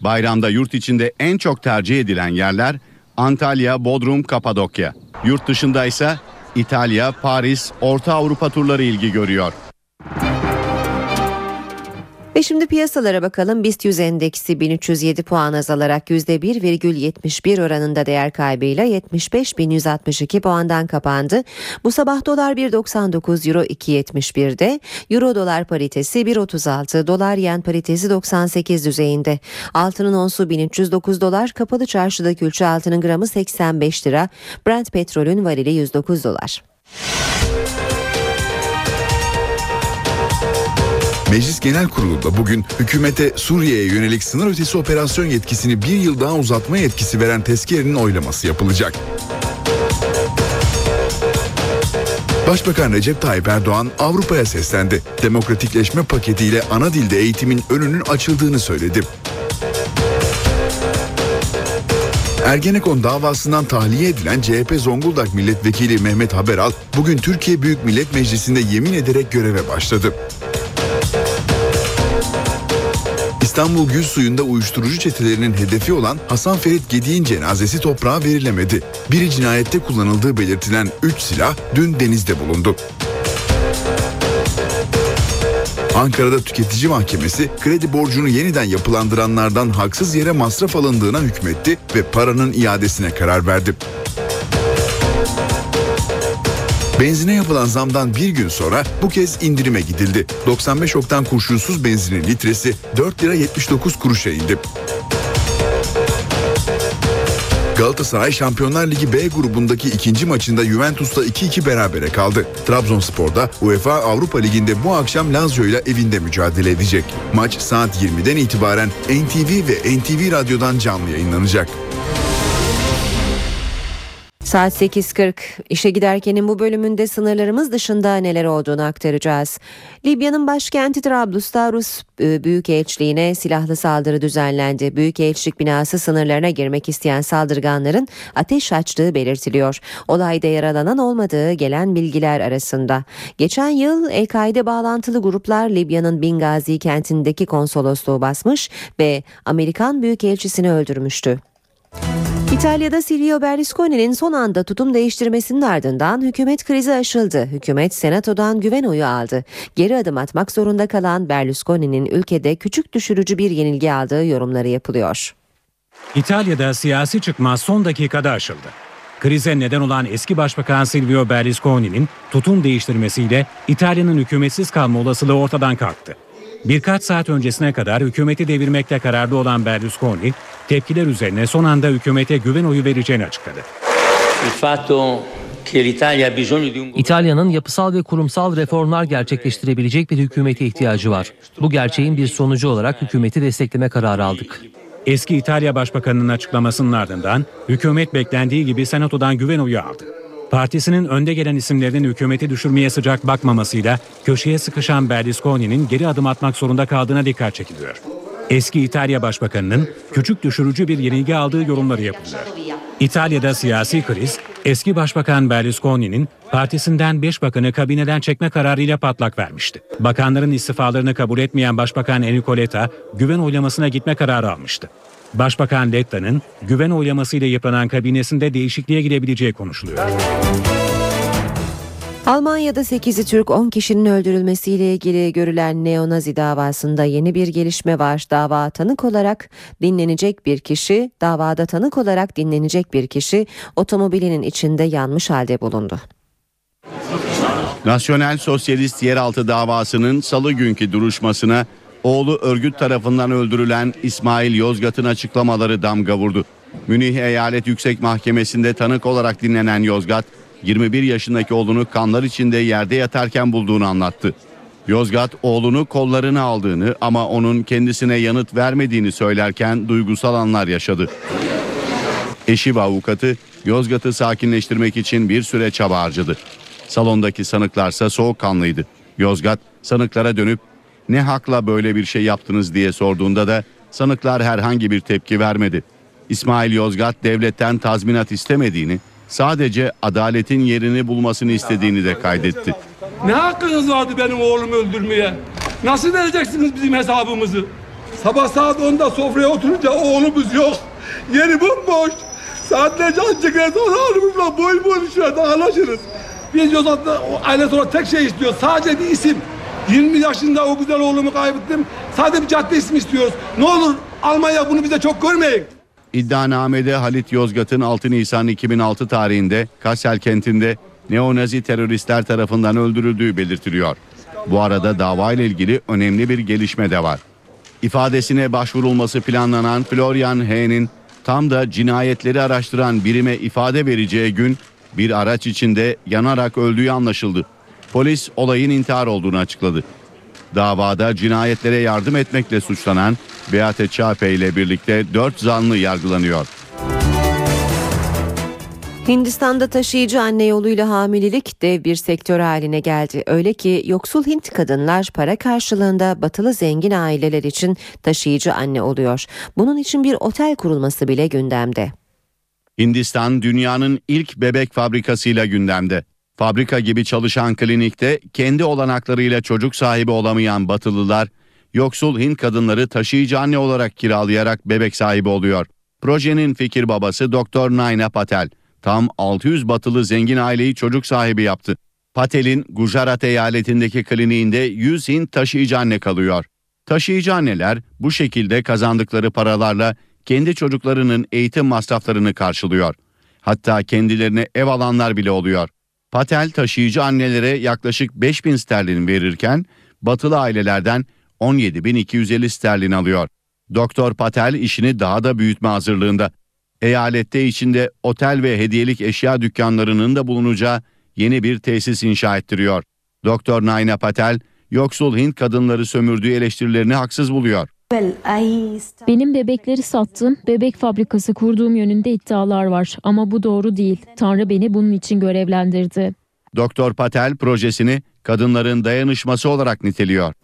Bayramda yurt içinde en çok tercih edilen yerler Antalya, Bodrum, Kapadokya. Yurt dışında ise İtalya, Paris, Orta Avrupa turları ilgi görüyor. Ve şimdi piyasalara bakalım. BIST 100 endeksi 1307 puan azalarak %1,71 oranında değer kaybıyla 75.162 puandan kapandı. Bu sabah dolar 1.99, euro 2.71'de, euro dolar paritesi 1.36, dolar yen paritesi 98 düzeyinde. Altının onsu 1309 dolar, kapalı çarşıda külçe altının gramı 85 lira, Brent petrolün varili 109 dolar. Meclis Genel Kurulu'nda bugün hükümete Suriye'ye yönelik sınır ötesi operasyon yetkisini bir yıl daha uzatma yetkisi veren tezkerenin oylaması yapılacak. Başbakan Recep Tayyip Erdoğan Avrupa'ya seslendi. Demokratikleşme paketiyle ana dilde eğitimin önünün açıldığını söyledi. Ergenekon davasından tahliye edilen CHP Zonguldak Milletvekili Mehmet Haberal bugün Türkiye Büyük Millet Meclisi'nde yemin ederek göreve başladı. İstanbul Gül Suyu'nda uyuşturucu çetelerinin hedefi olan Hasan Ferit Gedik'in cenazesi toprağa verilemedi. Biri cinayette kullanıldığı belirtilen 3 silah dün denizde bulundu. Ankara'da tüketici mahkemesi kredi borcunu yeniden yapılandıranlardan haksız yere masraf alındığına hükmetti ve paranın iadesine karar verdi. Benzine yapılan zamdan bir gün sonra bu kez indirime gidildi. 95 oktan kurşunsuz benzinin litresi 4 lira 79 kuruşa indi. Galatasaray Şampiyonlar Ligi B grubundaki ikinci maçında Juventus'ta 2-2 berabere kaldı. Trabzonspor'da UEFA Avrupa Ligi'nde bu akşam Lazio ile evinde mücadele edecek. Maç saat 20'den itibaren NTV ve NTV Radyo'dan canlı yayınlanacak. Saat 8.40 işe giderkenin bu bölümünde sınırlarımız dışında neler olduğunu aktaracağız. Libya'nın başkenti Trablus'ta Rus e, Büyükelçiliğine silahlı saldırı düzenlendi. Büyükelçilik binası sınırlarına girmek isteyen saldırganların ateş açtığı belirtiliyor. Olayda yaralanan olmadığı gelen bilgiler arasında. Geçen yıl El-Kaide bağlantılı gruplar Libya'nın Bingazi kentindeki konsolosluğu basmış ve Amerikan Büyükelçisini öldürmüştü. İtalya'da Silvio Berlusconi'nin son anda tutum değiştirmesinin ardından hükümet krizi aşıldı. Hükümet senatodan güven oyu aldı. Geri adım atmak zorunda kalan Berlusconi'nin ülkede küçük düşürücü bir yenilgi aldığı yorumları yapılıyor. İtalya'da siyasi çıkmaz son dakikada aşıldı. Krize neden olan eski başbakan Silvio Berlusconi'nin tutum değiştirmesiyle İtalya'nın hükümetsiz kalma olasılığı ortadan kalktı. Birkaç saat öncesine kadar hükümeti devirmekte kararlı olan Berlusconi, tepkiler üzerine son anda hükümete güven oyu vereceğini açıkladı. İtalya'nın yapısal ve kurumsal reformlar gerçekleştirebilecek bir hükümete ihtiyacı var. Bu gerçeğin bir sonucu olarak hükümeti destekleme kararı aldık. Eski İtalya Başbakanı'nın açıklamasının ardından hükümet beklendiği gibi senatodan güven oyu aldı. Partisinin önde gelen isimlerinin hükümeti düşürmeye sıcak bakmamasıyla köşeye sıkışan Berlusconi'nin geri adım atmak zorunda kaldığına dikkat çekiliyor. Eski İtalya Başbakanı'nın küçük düşürücü bir yenilgi aldığı yorumları yapılıyor. İtalya'da siyasi kriz, eski Başbakan Berlusconi'nin partisinden 5 bakanı kabineden çekme kararıyla patlak vermişti. Bakanların istifalarını kabul etmeyen Başbakan Enrico Letta güven oylamasına gitme kararı almıştı. Başbakan Letta'nın güven oylamasıyla yıpranan kabinesinde değişikliğe gidebileceği konuşuluyor. Almanya'da 8'i Türk 10 kişinin öldürülmesiyle ilgili görülen neonazi davasında yeni bir gelişme var. Dava tanık olarak dinlenecek bir kişi, davada tanık olarak dinlenecek bir kişi otomobilinin içinde yanmış halde bulundu. Nasyonel Sosyalist Yeraltı davasının salı günkü duruşmasına oğlu örgüt tarafından öldürülen İsmail Yozgat'ın açıklamaları damga vurdu. Münih Eyalet Yüksek Mahkemesi'nde tanık olarak dinlenen Yozgat, 21 yaşındaki oğlunu kanlar içinde yerde yatarken bulduğunu anlattı. Yozgat oğlunu kollarına aldığını ama onun kendisine yanıt vermediğini söylerken duygusal anlar yaşadı. Eşi ve avukatı Yozgat'ı sakinleştirmek için bir süre çaba harcadı. Salondaki sanıklarsa soğukkanlıydı. Yozgat sanıklara dönüp ne hakla böyle bir şey yaptınız diye sorduğunda da sanıklar herhangi bir tepki vermedi. İsmail Yozgat devletten tazminat istemediğini, sadece adaletin yerini bulmasını istediğini de kaydetti. Ne hakkınız vardı benim oğlumu öldürmeye? Nasıl vereceksiniz bizim hesabımızı? Sabah saat 10'da sofraya oturunca oğlumuz yok. Yeri bomboş. Saatlerce ancak oğlumuzla boy boy şurada anlaşırız. Biz Yozgat'ta aile sonra tek şey istiyor. Sadece bir isim. 20 yaşında o güzel oğlumu kaybettim. Sadece bir cadde ismi istiyoruz. Ne olur Almanya bunu bize çok görmeyin. İddianamede Halit Yozgat'ın 6 Nisan 2006 tarihinde Kassel kentinde neonazi teröristler tarafından öldürüldüğü belirtiliyor. Bu arada dava ile ilgili önemli bir gelişme de var. İfadesine başvurulması planlanan Florian H.'nin tam da cinayetleri araştıran birime ifade vereceği gün bir araç içinde yanarak öldüğü anlaşıldı. Polis olayın intihar olduğunu açıkladı. Davada cinayetlere yardım etmekle suçlanan Beate Çape ile birlikte 4 zanlı yargılanıyor. Hindistan'da taşıyıcı anne yoluyla hamilelik dev bir sektör haline geldi. Öyle ki yoksul Hint kadınlar para karşılığında batılı zengin aileler için taşıyıcı anne oluyor. Bunun için bir otel kurulması bile gündemde. Hindistan dünyanın ilk bebek fabrikasıyla gündemde. Fabrika gibi çalışan klinikte kendi olanaklarıyla çocuk sahibi olamayan batılılar, yoksul Hint kadınları taşıyıcı anne olarak kiralayarak bebek sahibi oluyor. Projenin fikir babası Doktor Naina Patel tam 600 batılı zengin aileyi çocuk sahibi yaptı. Patel'in Gujarat eyaletindeki kliniğinde 100 Hint taşıyıcı anne kalıyor. Taşıyıcı anneler bu şekilde kazandıkları paralarla kendi çocuklarının eğitim masraflarını karşılıyor. Hatta kendilerine ev alanlar bile oluyor. Patel taşıyıcı annelere yaklaşık 5000 sterlin verirken batılı ailelerden 17.250 sterlin alıyor. Doktor Patel işini daha da büyütme hazırlığında. Eyalette içinde otel ve hediyelik eşya dükkanlarının da bulunacağı yeni bir tesis inşa ettiriyor. Doktor Naina Patel, yoksul Hint kadınları sömürdüğü eleştirilerini haksız buluyor. Benim bebekleri sattım, bebek fabrikası kurduğum yönünde iddialar var ama bu doğru değil. Tanrı beni bunun için görevlendirdi. Doktor Patel projesini kadınların dayanışması olarak niteliyor.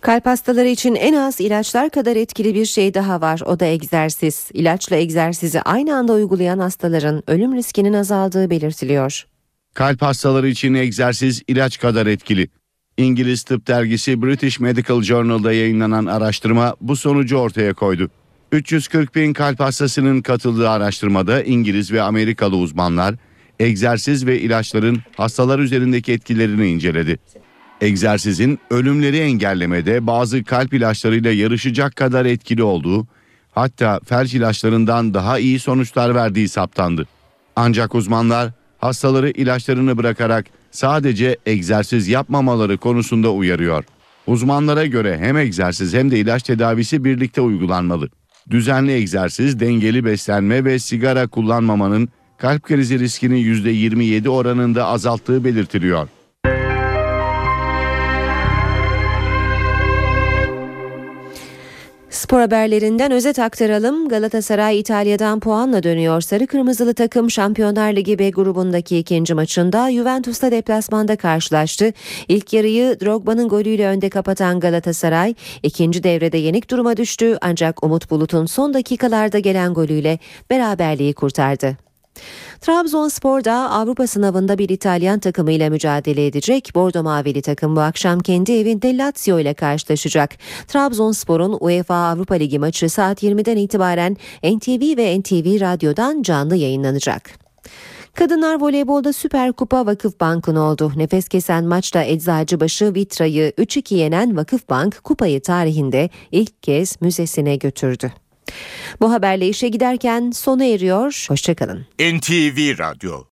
Kalp hastaları için en az ilaçlar kadar etkili bir şey daha var. O da egzersiz. İlaçla egzersizi aynı anda uygulayan hastaların ölüm riskinin azaldığı belirtiliyor. Kalp hastaları için egzersiz ilaç kadar etkili. İngiliz tıp dergisi British Medical Journal'da yayınlanan araştırma bu sonucu ortaya koydu. 340 bin kalp hastasının katıldığı araştırmada İngiliz ve Amerikalı uzmanlar egzersiz ve ilaçların hastalar üzerindeki etkilerini inceledi. Egzersizin ölümleri engellemede bazı kalp ilaçlarıyla yarışacak kadar etkili olduğu, hatta felç ilaçlarından daha iyi sonuçlar verdiği saptandı. Ancak uzmanlar hastaları ilaçlarını bırakarak sadece egzersiz yapmamaları konusunda uyarıyor. Uzmanlara göre hem egzersiz hem de ilaç tedavisi birlikte uygulanmalı. Düzenli egzersiz, dengeli beslenme ve sigara kullanmamanın kalp krizi riskini %27 oranında azalttığı belirtiliyor. Spor haberlerinden özet aktaralım. Galatasaray İtalya'dan puanla dönüyor. Sarı Kırmızılı takım Şampiyonlar Ligi B grubundaki ikinci maçında Juventus'ta deplasmanda karşılaştı. İlk yarıyı Drogba'nın golüyle önde kapatan Galatasaray ikinci devrede yenik duruma düştü ancak Umut Bulut'un son dakikalarda gelen golüyle beraberliği kurtardı. Trabzonspor da Avrupa sınavında bir İtalyan takımıyla mücadele edecek. Bordo Mavili takım bu akşam kendi evinde Lazio ile karşılaşacak. Trabzonspor'un UEFA Avrupa Ligi maçı saat 20'den itibaren NTV ve NTV Radyo'dan canlı yayınlanacak. Kadınlar voleybolda Süper Kupa Vakıfbank'ın oldu. Nefes kesen maçta Eczacıbaşı Vitra'yı 3-2 yenen Vakıfbank kupayı tarihinde ilk kez müzesine götürdü. Bu haberle işe giderken sona eriyor. Hoşçakalın. NTV Radyo